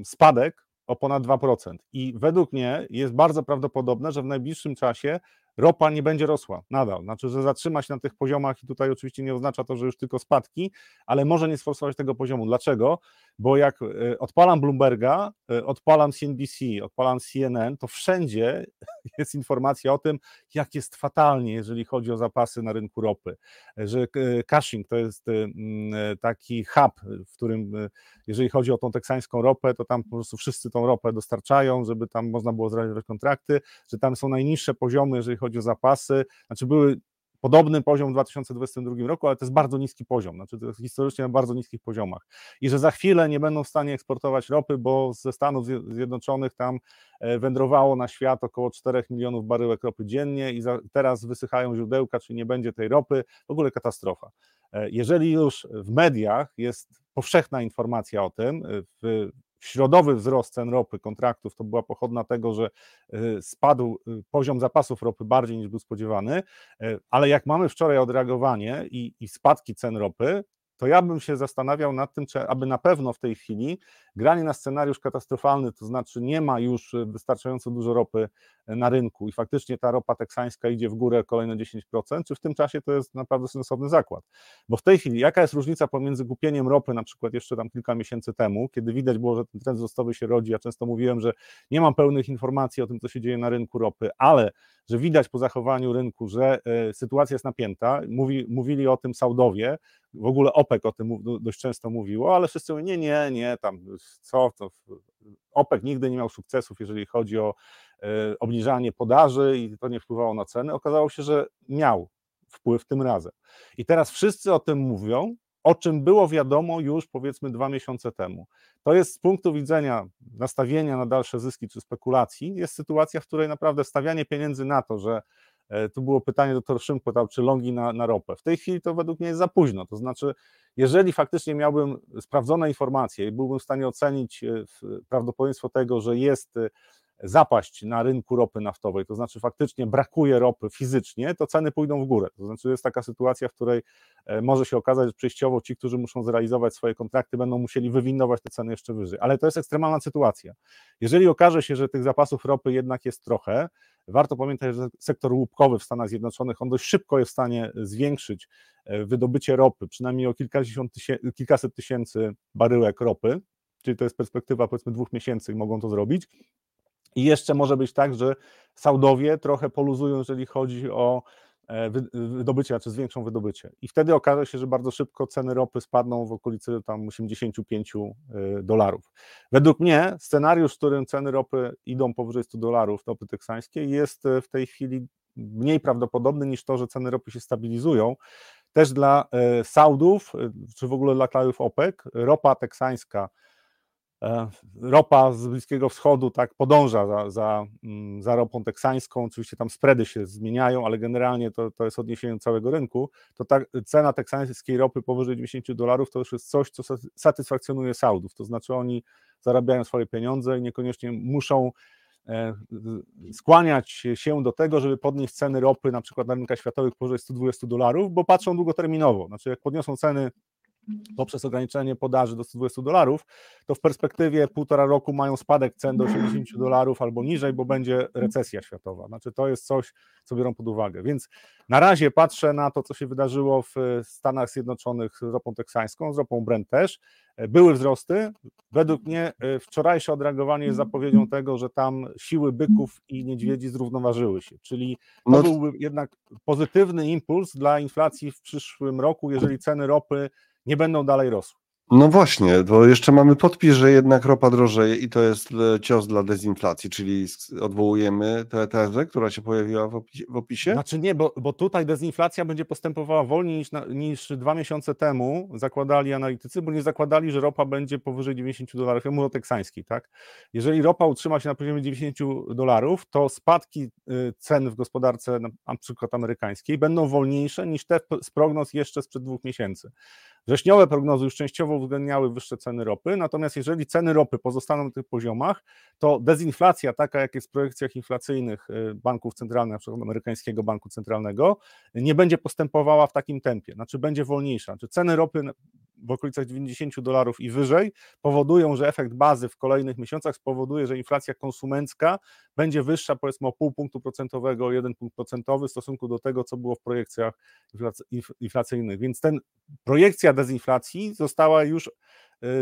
spadek o ponad 2%. I według mnie jest bardzo prawdopodobne, że w najbliższym czasie ropa nie będzie rosła nadal. Znaczy, że zatrzyma się na tych poziomach i tutaj oczywiście nie oznacza to, że już tylko spadki, ale może nie sforsować tego poziomu. Dlaczego? Bo jak e, odpalam Bloomberga, e, odpalam CNBC, odpalam CNN, to wszędzie jest informacja o tym, jak jest fatalnie, jeżeli chodzi o zapasy na rynku ropy. Że e, caching to jest mm, taki hub, w którym jeżeli chodzi o tą teksańską ropę, to tam po prostu wszyscy tą ropę dostarczają, żeby tam można było zrealizować kontrakty, że tam są najniższe poziomy, jeżeli chodzi o zapasy, znaczy były podobny poziom w 2022 roku, ale to jest bardzo niski poziom, znaczy to jest historycznie na bardzo niskich poziomach. I że za chwilę nie będą w stanie eksportować ropy, bo ze Stanów Zje- Zjednoczonych tam e, wędrowało na świat około 4 milionów baryłek ropy dziennie i za, teraz wysychają źródełka, czyli nie będzie tej ropy, w ogóle katastrofa. E, Jeżeli już w mediach jest powszechna informacja o tym, e, w środowy wzrost cen ropy, kontraktów, to była pochodna tego, że e, spadł e, poziom zapasów ropy bardziej niż był spodziewany, e, ale jak mamy wczoraj odreagowanie i, i spadki cen ropy, to ja bym się zastanawiał nad tym, czy aby na pewno w tej chwili granie na scenariusz katastrofalny, to znaczy nie ma już wystarczająco dużo ropy na rynku i faktycznie ta ropa teksańska idzie w górę kolejne 10%, czy w tym czasie to jest naprawdę sensowny zakład. Bo w tej chwili, jaka jest różnica pomiędzy kupieniem ropy, na przykład jeszcze tam kilka miesięcy temu, kiedy widać było, że ten trend wzrostowy się rodzi, ja często mówiłem, że nie mam pełnych informacji o tym, co się dzieje na rynku ropy, ale że widać po zachowaniu rynku, że e, sytuacja jest napięta. Mówi, mówili o tym Saudowie, w ogóle OPEC o tym dość często mówiło, ale wszyscy mówią, nie, nie, nie, tam co, to OPEC nigdy nie miał sukcesów, jeżeli chodzi o e, obniżanie podaży i to nie wpływało na ceny. Okazało się, że miał wpływ tym razem. I teraz wszyscy o tym mówią, o czym było wiadomo już powiedzmy dwa miesiące temu. To jest z punktu widzenia nastawienia na dalsze zyski czy spekulacji, jest sytuacja, w której naprawdę stawianie pieniędzy na to, że tu było pytanie doktor Szymko, tam, czy longi na, na ropę. W tej chwili to według mnie jest za późno. To znaczy, jeżeli faktycznie miałbym sprawdzone informacje i byłbym w stanie ocenić e, prawdopodobieństwo tego, że jest e, zapaść na rynku ropy naftowej, to znaczy faktycznie brakuje ropy fizycznie, to ceny pójdą w górę. To znaczy jest taka sytuacja, w której e, może się okazać, że przejściowo ci, którzy muszą zrealizować swoje kontrakty, będą musieli wywindować te ceny jeszcze wyżej. Ale to jest ekstremalna sytuacja. Jeżeli okaże się, że tych zapasów ropy jednak jest trochę, warto pamiętać, że sektor łupkowy w Stanach Zjednoczonych, on dość szybko jest w stanie zwiększyć e, wydobycie ropy, przynajmniej o kilkadziesiąt tysięcy, kilkaset tysięcy baryłek ropy, czyli to jest perspektywa powiedzmy dwóch miesięcy, mogą to zrobić. I jeszcze może być tak, że Saudowie trochę poluzują, jeżeli chodzi o e, wydobycie, znaczy zwiększą wydobycie. I wtedy okaże się, że bardzo szybko ceny ropy spadną w okolicy tam 85 dolarów. Według mnie scenariusz, w którym ceny ropy idą powyżej 100 dolarów, ropy teksańskiej, jest w tej chwili mniej prawdopodobny niż to, że ceny ropy się stabilizują. Też dla Saudów, czy w ogóle dla krajów OPEC, ropa teksańska E, ropa z Bliskiego Wschodu tak podąża za, za, mm, za ropą teksańską, oczywiście tam spready się zmieniają, ale generalnie to, to jest odniesienie całego rynku, to ta cena teksańskiej ropy powyżej 90 dolarów to już jest coś, co satysfakcjonuje Saudów, to znaczy oni zarabiają swoje pieniądze i niekoniecznie muszą e, skłaniać się do tego, żeby podnieść ceny ropy na przykład na rynkach światowych powyżej 120 dolarów, bo patrzą długoterminowo, znaczy jak podniosą ceny poprzez ograniczenie podaży do 120 dolarów, to w perspektywie półtora roku mają spadek cen do 80 dolarów albo niżej, bo będzie recesja światowa. Znaczy to jest coś, co biorą pod uwagę. Więc na razie patrzę na to, co się wydarzyło w Stanach Zjednoczonych z ropą teksańską, z ropą Brent też. Były wzrosty. Według mnie e, wczorajsze odreagowanie jest zapowiedzią tego, że tam siły byków i niedźwiedzi zrównoważyły się. Czyli to no. byłby jednak pozytywny impuls dla inflacji w przyszłym roku, jeżeli ceny ropy nie będą dalej rosły. No właśnie, bo jeszcze mamy podpis, że jednak ropa drożeje i to jest e, cios dla dezinflacji, czyli odwołujemy tę tezę, która się pojawiła w opisie? Znaczy nie, bo, bo tutaj dezinflacja będzie postępowała wolniej niż, na, niż dwa miesiące temu zakładali analitycy, bo nie zakładali, że ropa będzie powyżej 90 dolarów. Ja mówię o teksańskiej, tak? Jeżeli ropa utrzyma się na poziomie 90 dolarów, to spadki y, cen w gospodarce, na przykład amerykańskiej, będą wolniejsze niż te z prognoz jeszcze sprzed dwóch miesięcy. Wrześniowe prognozy już częściowo uwzględniały wyższe ceny ropy, natomiast jeżeli ceny ropy pozostaną na tych poziomach, to dezinflacja, taka jak jest w projekcjach inflacyjnych y, banków centralnych, przykład amerykańskiego banku centralnego, nie będzie postępowała w takim tempie, znaczy będzie wolniejsza. Znaczy ceny ropy w okolicach 90 dolarów i wyżej powodują, że efekt bazy w kolejnych miesiącach spowoduje, że inflacja konsumencka będzie wyższa powiedzmy o pół punktu procentowego, o jeden punkt procentowy w stosunku do tego, co było w projekcjach inflacyjnych. Więc ten projekcja dezinflacji została już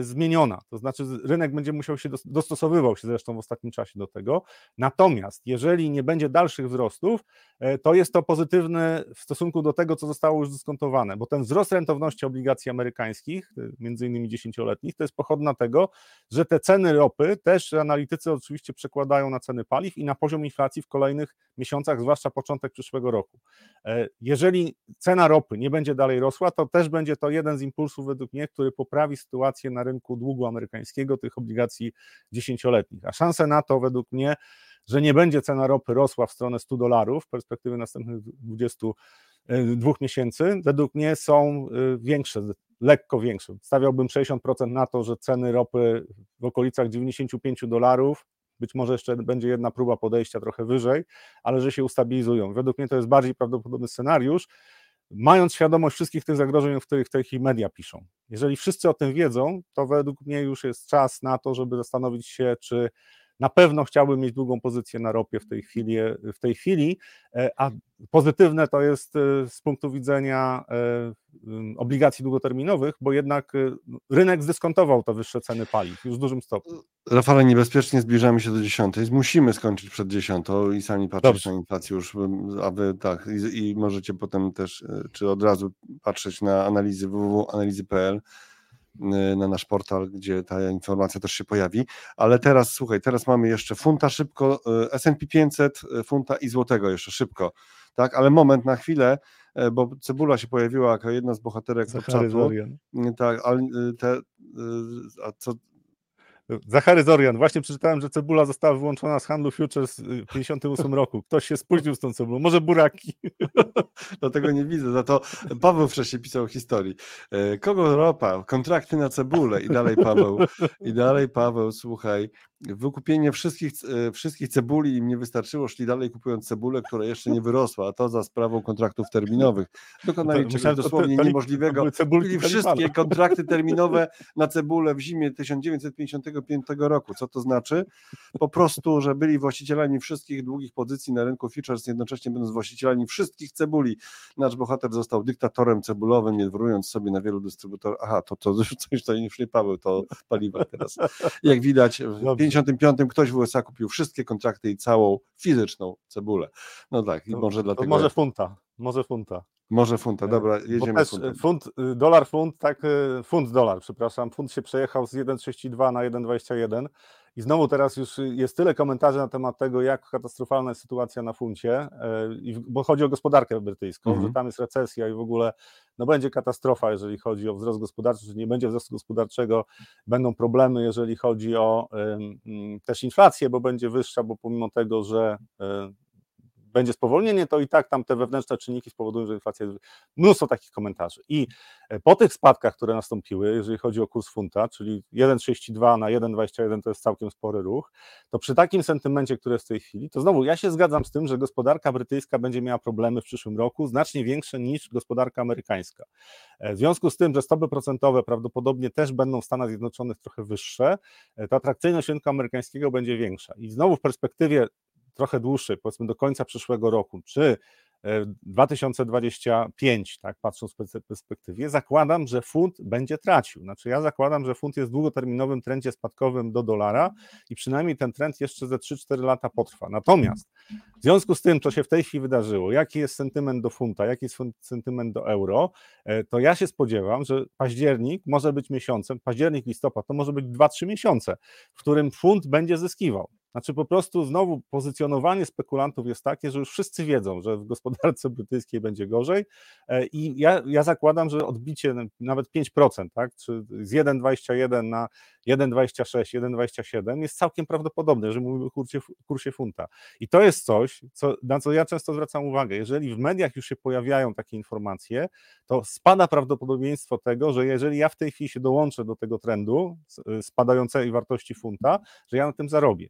zmieniona. To znaczy, rynek będzie musiał się dostosowywał się zresztą w ostatnim czasie do tego. Natomiast jeżeli nie będzie dalszych wzrostów, e, to jest to pozytywne w stosunku do tego, co zostało już dyskontowane, bo ten wzrost rentowności obligacji amerykańskich, e, między innymi dziesięcioletnich, to jest pochodna tego, że te ceny ropy też analitycy oczywiście przekładają na ceny paliw i na poziom inflacji w kolejnych miesiącach, zwłaszcza początek przyszłego roku. Jeżeli cena ropy nie będzie dalej rosła, to też będzie to jeden z impulsów według mnie, który poprawi sytuację na rynku długu amerykańskiego, tych obligacji dziesięcioletnich. A szanse na to według mnie, że nie będzie cena ropy rosła w stronę 100 dolarów w perspektywie następnych 22 e, miesięcy, według mnie są e, większe, lekko większe. Stawiałbym 60% na to, że ceny ropy w okolicach 95 dolarów być może jeszcze będzie jedna próba podejścia trochę wyżej, ale że się ustabilizują. Według mnie to jest bardziej prawdopodobny scenariusz, mając świadomość wszystkich tych zagrożeń, o których chwili media piszą. Jeżeli wszyscy o tym wiedzą, to według mnie już jest czas na to, żeby zastanowić się, czy na pewno chciałbym mieć długą pozycję na ropie w tej chwili, w tej chwili e, a pozytywne to jest e, z punktu widzenia e, obligacji długoterminowych, bo jednak rynek zdyskontował te wyższe ceny paliw już w dużym stopniu. Rafale, niebezpiecznie zbliżamy się do dziesiątej. Musimy skończyć przed dziesiątą i sami patrzeć Dobrze. na inflację już, aby tak, i, i, możecie potem też, czy od razu patrzeć na analizy www.analizy.pl na nasz portal, gdzie ta informacja też się pojawi. Ale teraz, słuchaj, teraz mamy jeszcze funta szybko, y, S&P 500, y, funta i złotego jeszcze szybko, tak? Ale moment na chwilę, bo Cebula się pojawiła jako jedna z bohaterek Zachary czatu. Tak, ale te, a co, Zachary Zorian, właśnie przeczytałem, że cebula została wyłączona z handlu futures w 1958 roku. Ktoś się spóźnił z tą cebulą, może buraki. No tego nie widzę, za to Paweł wcześniej pisał o historii. E, kogo ropa? Kontrakty na cebulę i dalej Paweł. I dalej Paweł, słuchaj, wykupienie wszystkich, e, wszystkich cebuli im nie wystarczyło, szli dalej kupując cebulę, która jeszcze nie wyrosła, a to za sprawą kontraktów terminowych. Dokonali to, czegoś dosłownie to, to, niemożliwego. Kupili wszystkie kontrakty terminowe na cebulę w zimie 1955 roku. Co to znaczy? Po prostu, że byli właścicielami wszystkich długich pozycji na rynku futures, jednocześnie będąc właścicielami wszystkich cebuli. Nasz bohater został dyktatorem cebulowym, nie wrując sobie na wielu dystrybutorów. Aha, to, to coś to nie Paweł, to paliwa teraz. Jak widać, w 55 ktoś w USA kupił wszystkie kontrakty i całą fizyczną cebulę. No tak, i może dlatego. może funta. Może funta. Może funta, dobra, jedziemy też funtem. funt, y, dolar, funt, tak, funt, dolar, przepraszam, funt się przejechał z 1,32 na 1,21 i znowu teraz już jest tyle komentarzy na temat tego, jak katastrofalna jest sytuacja na funcie, bo chodzi o gospodarkę brytyjską, Mhm. że tam jest recesja i w ogóle no będzie katastrofa, jeżeli chodzi o wzrost gospodarczy, że nie będzie wzrostu gospodarczego, będą problemy, jeżeli chodzi o też inflację, bo będzie wyższa, bo pomimo tego, że będzie spowolnienie, to i tak tam te wewnętrzne czynniki spowodują, że inflacja jest mnóstwo takich komentarzy. I e, po tych spadkach, które nastąpiły, jeżeli chodzi o kurs funta, czyli 1,62 na 1,21 to jest całkiem spory ruch, to przy takim sentymencie, który jest w tej chwili, to znowu ja się zgadzam z tym, że gospodarka brytyjska będzie miała problemy w przyszłym roku, znacznie większe niż gospodarka amerykańska. E, W związku z tym, że stopy procentowe prawdopodobnie też będą w Stanach Zjednoczonych trochę wyższe, e, to atrakcyjność rynku amerykańskiego będzie większa. I znowu w perspektywie trochę dłuższej, powiedzmy do końca przyszłego roku, czy e, 2025, tak, patrząc w perspektywie, zakładam, że funt będzie tracił. Znaczy ja zakładam, że funt jest w długoterminowym trendzie spadkowym do dolara i przynajmniej ten trend jeszcze ze 3-4 lata potrwa. Natomiast w związku z tym, co się w tej chwili wydarzyło, jaki jest sentyment do funta, jaki jest sentyment do euro, e, to ja się spodziewam, że październik może być miesiącem, październik, listopad to może być 2-3 miesiące, w którym funt będzie zyskiwał. Znaczy po prostu znowu pozycjonowanie spekulantów jest takie, że już wszyscy wiedzą, że w gospodarce brytyjskiej będzie gorzej e, i ja, ja zakładam, że odbicie na- nawet 5%, tak, czy z 1,21 na 1,26, 1,27 jest całkiem prawdopodobne, że mówimy o kursie, kursie funta. I to jest coś, co, na co ja często zwracam uwagę. Jeżeli w mediach już się pojawiają takie informacje, to spada prawdopodobieństwo tego, że jeżeli ja w tej chwili się dołączę do tego trendu s- spadającej wartości funta, że ja na tym zarobię.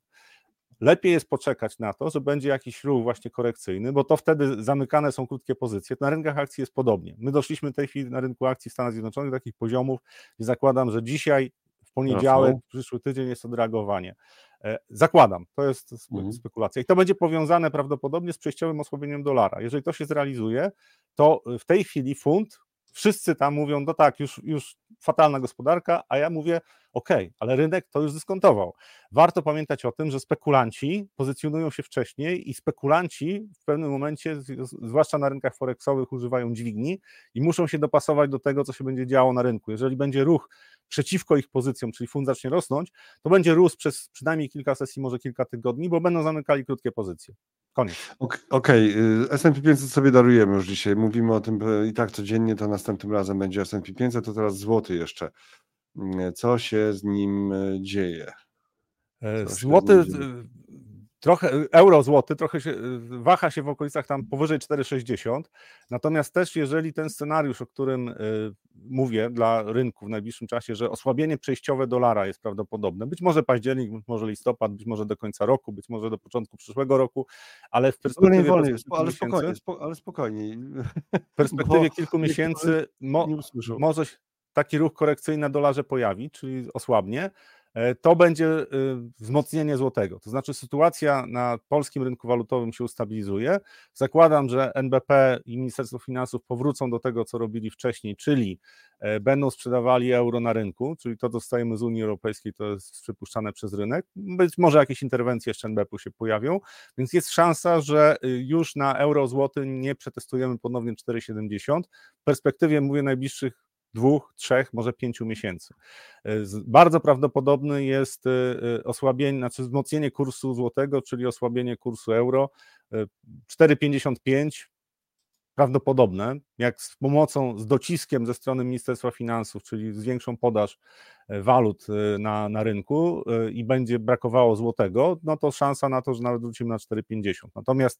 Lepiej jest poczekać na to, że będzie jakiś ruch właśnie korekcyjny, bo to wtedy zamykane są krótkie pozycje. Na rynkach akcji jest podobnie. My doszliśmy w tej chwili na rynku akcji w Stanach Zjednoczonych do takich poziomów, gdzie zakładam, że dzisiaj, w poniedziałek, Rosną. przyszły tydzień jest odreagowanie. E, Zakładam, to jest Mhm. spekulacja. I to będzie powiązane prawdopodobnie z przejściowym osłabieniem dolara. Jeżeli to się zrealizuje, to w tej chwili funt, wszyscy tam mówią, no tak, już, już fatalna gospodarka, a ja mówię, okej, ale rynek to już dyskontował. Warto pamiętać o tym, że spekulanci pozycjonują się wcześniej i spekulanci w pewnym momencie, zwłaszcza na rynkach forexowych, używają dźwigni i muszą się dopasować do tego, co się będzie działo na rynku. Jeżeli będzie ruch przeciwko ich pozycjom, czyli fund zacznie rosnąć, to będzie rósł przez przynajmniej kilka sesji, może kilka tygodni, bo będą zamykali krótkie pozycje. Koniec. Ok- Okej, y, S&P 500 sobie darujemy już dzisiaj. Mówimy o tym y, i tak codziennie, to następnym razem będzie S&P 500, to teraz złoty jeszcze. Y, Co się z nim y, dzieje? E, Co Złoty, dzieje? e, trochę, euro złoty trochę się, e, waha się w okolicach tam powyżej 4,60, natomiast też jeżeli ten scenariusz, o którym e, mówię dla rynku w najbliższym czasie, że osłabienie przejściowe dolara jest prawdopodobne, być może październik, być może listopad, być może do końca roku, być może do początku przyszłego roku, ale w perspektywie wolniej, ale miesięcy- spokojnie, spo, ale spokojniej. w perspektywie kilku miesięcy mo, może taki ruch korekcyjny na dolarze pojawi, czyli osłabnie, e, to będzie y, wzmocnienie złotego. To znaczy sytuacja na polskim rynku walutowym się ustabilizuje. Zakładam, że NBP i Ministerstwo Finansów powrócą do tego, co robili wcześniej, czyli e, będą sprzedawali euro na rynku, czyli to, dostajemy z Unii Europejskiej, to jest przypuszczane przez rynek. Być może jakieś interwencje jeszcze NBP się pojawią, więc jest szansa, że już na euro złoty nie przetestujemy ponownie 4,70. W perspektywie, mówię, najbliższych dwóch, trzech, może pięciu miesięcy. Z- Bardzo prawdopodobne jest y, y, osłabienie, znaczy wzmocnienie kursu złotego, czyli osłabienie kursu euro. Y, 4,55 prawdopodobne, jak z pomocą, z dociskiem ze strony Ministerstwa Finansów, czyli z większą podaż e, walut e, na, na rynku e, i będzie brakowało złotego, no to szansa na to, że nawet wrócimy na 4,50. Natomiast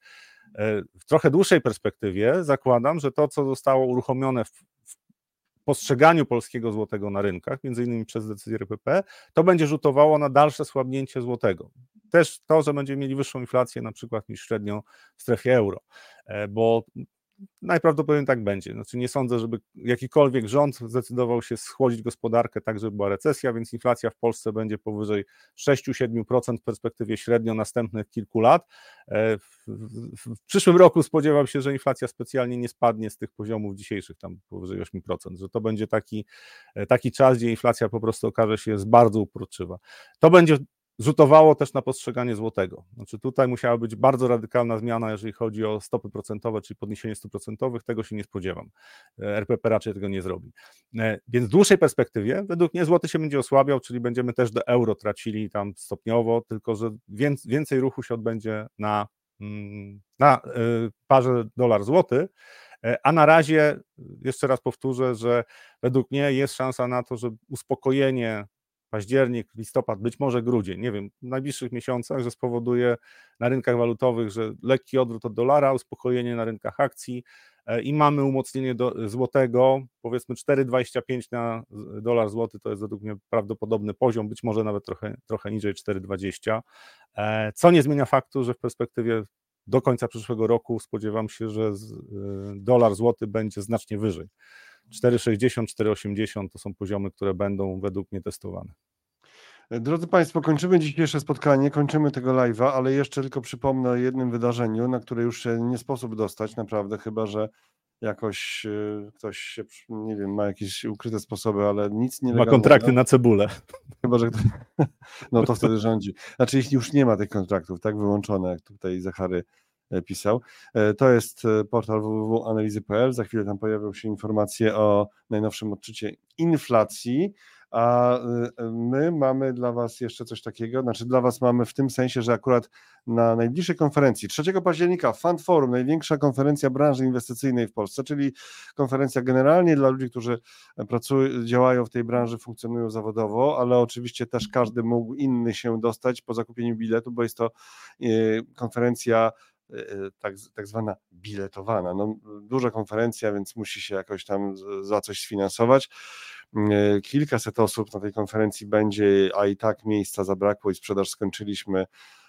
e, w trochę dłuższej perspektywie zakładam, że to, co zostało uruchomione w, w postrzeganiu polskiego złotego na rynkach, między innymi przez decyzję RPP, to będzie rzutowało na dalsze słabnięcie złotego. Też to, że będziemy mieli wyższą inflację na przykład niż średnio w strefie euro, e, bo najprawdopodobniej tak będzie. Znaczy nie sądzę, żeby jakikolwiek rząd zdecydował się schłodzić gospodarkę tak, żeby była recesja, więc inflacja w Polsce będzie powyżej 6-7% w perspektywie średnio następnych kilku lat. E, W, przyszłym roku spodziewam się, że inflacja specjalnie nie spadnie z tych poziomów dzisiejszych, tam powyżej 8%, że to będzie taki, e, taki czas, gdzie inflacja po prostu okaże się jest bardzo uporczywa. To będzie rzutowało też na postrzeganie złotego. Znaczy tutaj musiała być bardzo radykalna zmiana, jeżeli chodzi o stopy procentowe, czyli podniesienie stóp procentowych, tego się nie spodziewam. E, RPP raczej tego nie zrobi. E, więc w dłuższej perspektywie według mnie złoty się będzie osłabiał, czyli będziemy też do euro tracili tam stopniowo, tylko że więcej ruchu się odbędzie na, mm, na parze dolar-złoty, a na razie, jeszcze raz powtórzę, że według mnie jest szansa na to, że uspokojenie październik, listopad, być może grudzień, nie wiem, w najbliższych miesiącach, że spowoduje na rynkach walutowych, że lekki odwrót od dolara, uspokojenie na rynkach akcji e, i mamy umocnienie do, złotego, powiedzmy 4,25 na dolar złoty, to jest według mnie prawdopodobny poziom, być może nawet trochę, trochę niżej 4,20, e, co nie zmienia faktu, że w perspektywie do końca przyszłego roku spodziewam się, że e, dolar złoty będzie znacznie wyżej. 4,60, 4,80 to są poziomy, które będą według mnie testowane. Drodzy Państwo, kończymy dzisiejsze spotkanie, kończymy tego live'a, ale jeszcze tylko przypomnę o jednym wydarzeniu, na które już się nie sposób dostać, naprawdę, chyba że jakoś y, ktoś się, nie wiem, ma jakieś ukryte sposoby, ale nic nie Ma kontrakty na cebulę. Chyba, że ktoś, no to wtedy rządzi. Znaczy, jeśli już nie ma tych kontraktów, tak wyłączone, jak tutaj Zachary pisał. E, to jest e, portal www.analizy.pl. Za chwilę tam pojawią się informacje o najnowszym odczycie inflacji. A my mamy dla Was jeszcze coś takiego, znaczy dla Was mamy w tym sensie, że akurat na najbliższej konferencji 3 października Fund Forum, największa konferencja branży inwestycyjnej w Polsce, czyli konferencja generalnie dla ludzi, którzy pracują, działają w tej branży, funkcjonują zawodowo, ale oczywiście też każdy mógł inny się dostać po zakupieniu biletu, bo jest to konferencja tak, tak zwana biletowana. No, duża konferencja, więc musi się jakoś tam za coś sfinansować. Y, kilkaset osób na tej konferencji będzie, a i tak miejsca zabrakło i sprzedaż skończyliśmy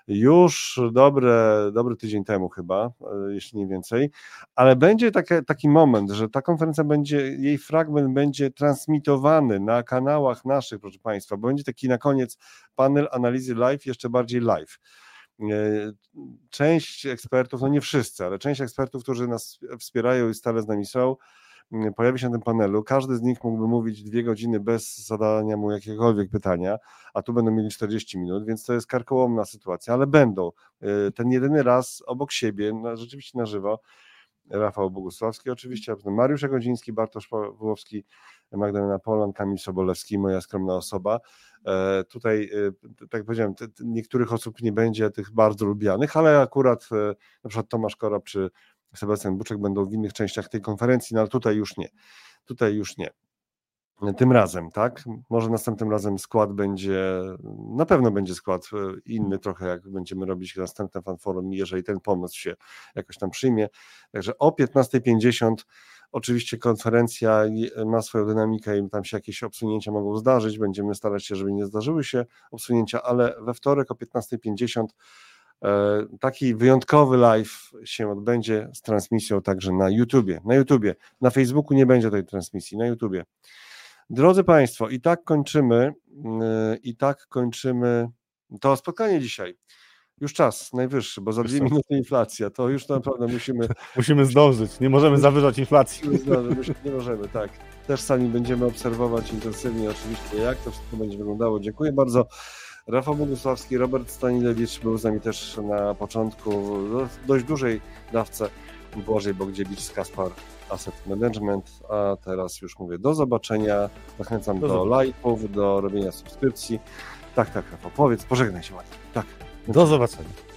już dobre, dobry tydzień temu chyba, y, jeśli nie więcej, ale będzie taki moment, że ta konferencja będzie, jej fragment będzie transmitowany na kanałach naszych, proszę Państwa, bo będzie taki na koniec panel analizy live, jeszcze bardziej live. E, część ekspertów, no nie wszyscy, ale część ekspertów, którzy nas wspierają i stale z nami są, pojawi się na tym panelu. Każdy z nich mógłby mówić dwie godziny bez zadania mu jakiegokolwiek pytania, a tu będą mieli 40 minut, więc to jest karkołomna sytuacja, ale będą e, ten jedyny raz obok siebie, rzeczywiście na żywo. Rafał Bogusławski oczywiście, Mariusz Jagodziński, Bartosz Pawłowski, Magdalena Polan, Kamil Sobolewski, moja skromna osoba. E, tutaj, e, tak jak powiedziałem, niektórych osób nie będzie tych bardzo lubianych, ale akurat e, na przykład Tomasz Korab czy Sebastian Buczek będą w innych częściach tej konferencji, no ale tutaj już nie. Tutaj już nie. Tym razem, tak? Może następnym razem skład będzie, na pewno będzie skład inny trochę, jak będziemy robić następne fanforum, jeżeli ten pomysł się jakoś tam przyjmie. Także o 15.50 Oczywiście konferencja ma swoją dynamikę i tam się jakieś obsunięcia mogą zdarzyć. Będziemy starać się, żeby nie zdarzyły się obsunięcia, ale we wtorek o 15.50 e, taki wyjątkowy live się odbędzie z transmisją także na YouTubie. Na YouTubie. Na Facebooku nie będzie tej transmisji, na YouTubie. Drodzy Państwo, i tak kończymy, e, i tak kończymy to spotkanie dzisiaj. Już czas najwyższy, bo za dwie minuty inflacja, to już naprawdę musimy... Musimy zdążyć, nie możemy zawyżać inflacji. Nie możemy, tak. Też sami będziemy obserwować intensywnie oczywiście, jak to wszystko będzie wyglądało. Dziękuję bardzo. Rafał Bogusławski, Robert Stanilewicz był z nami też na początku w dość dużej dawce Błażej Bogdziewicz z Kaspar Asset Management, a teraz już mówię do zobaczenia. Zachęcam do, do lajków, do robienia subskrypcji. Tak, tak, Rafał, powiedz, pożegnaj się ładnie. Tak. Do zobaczenia.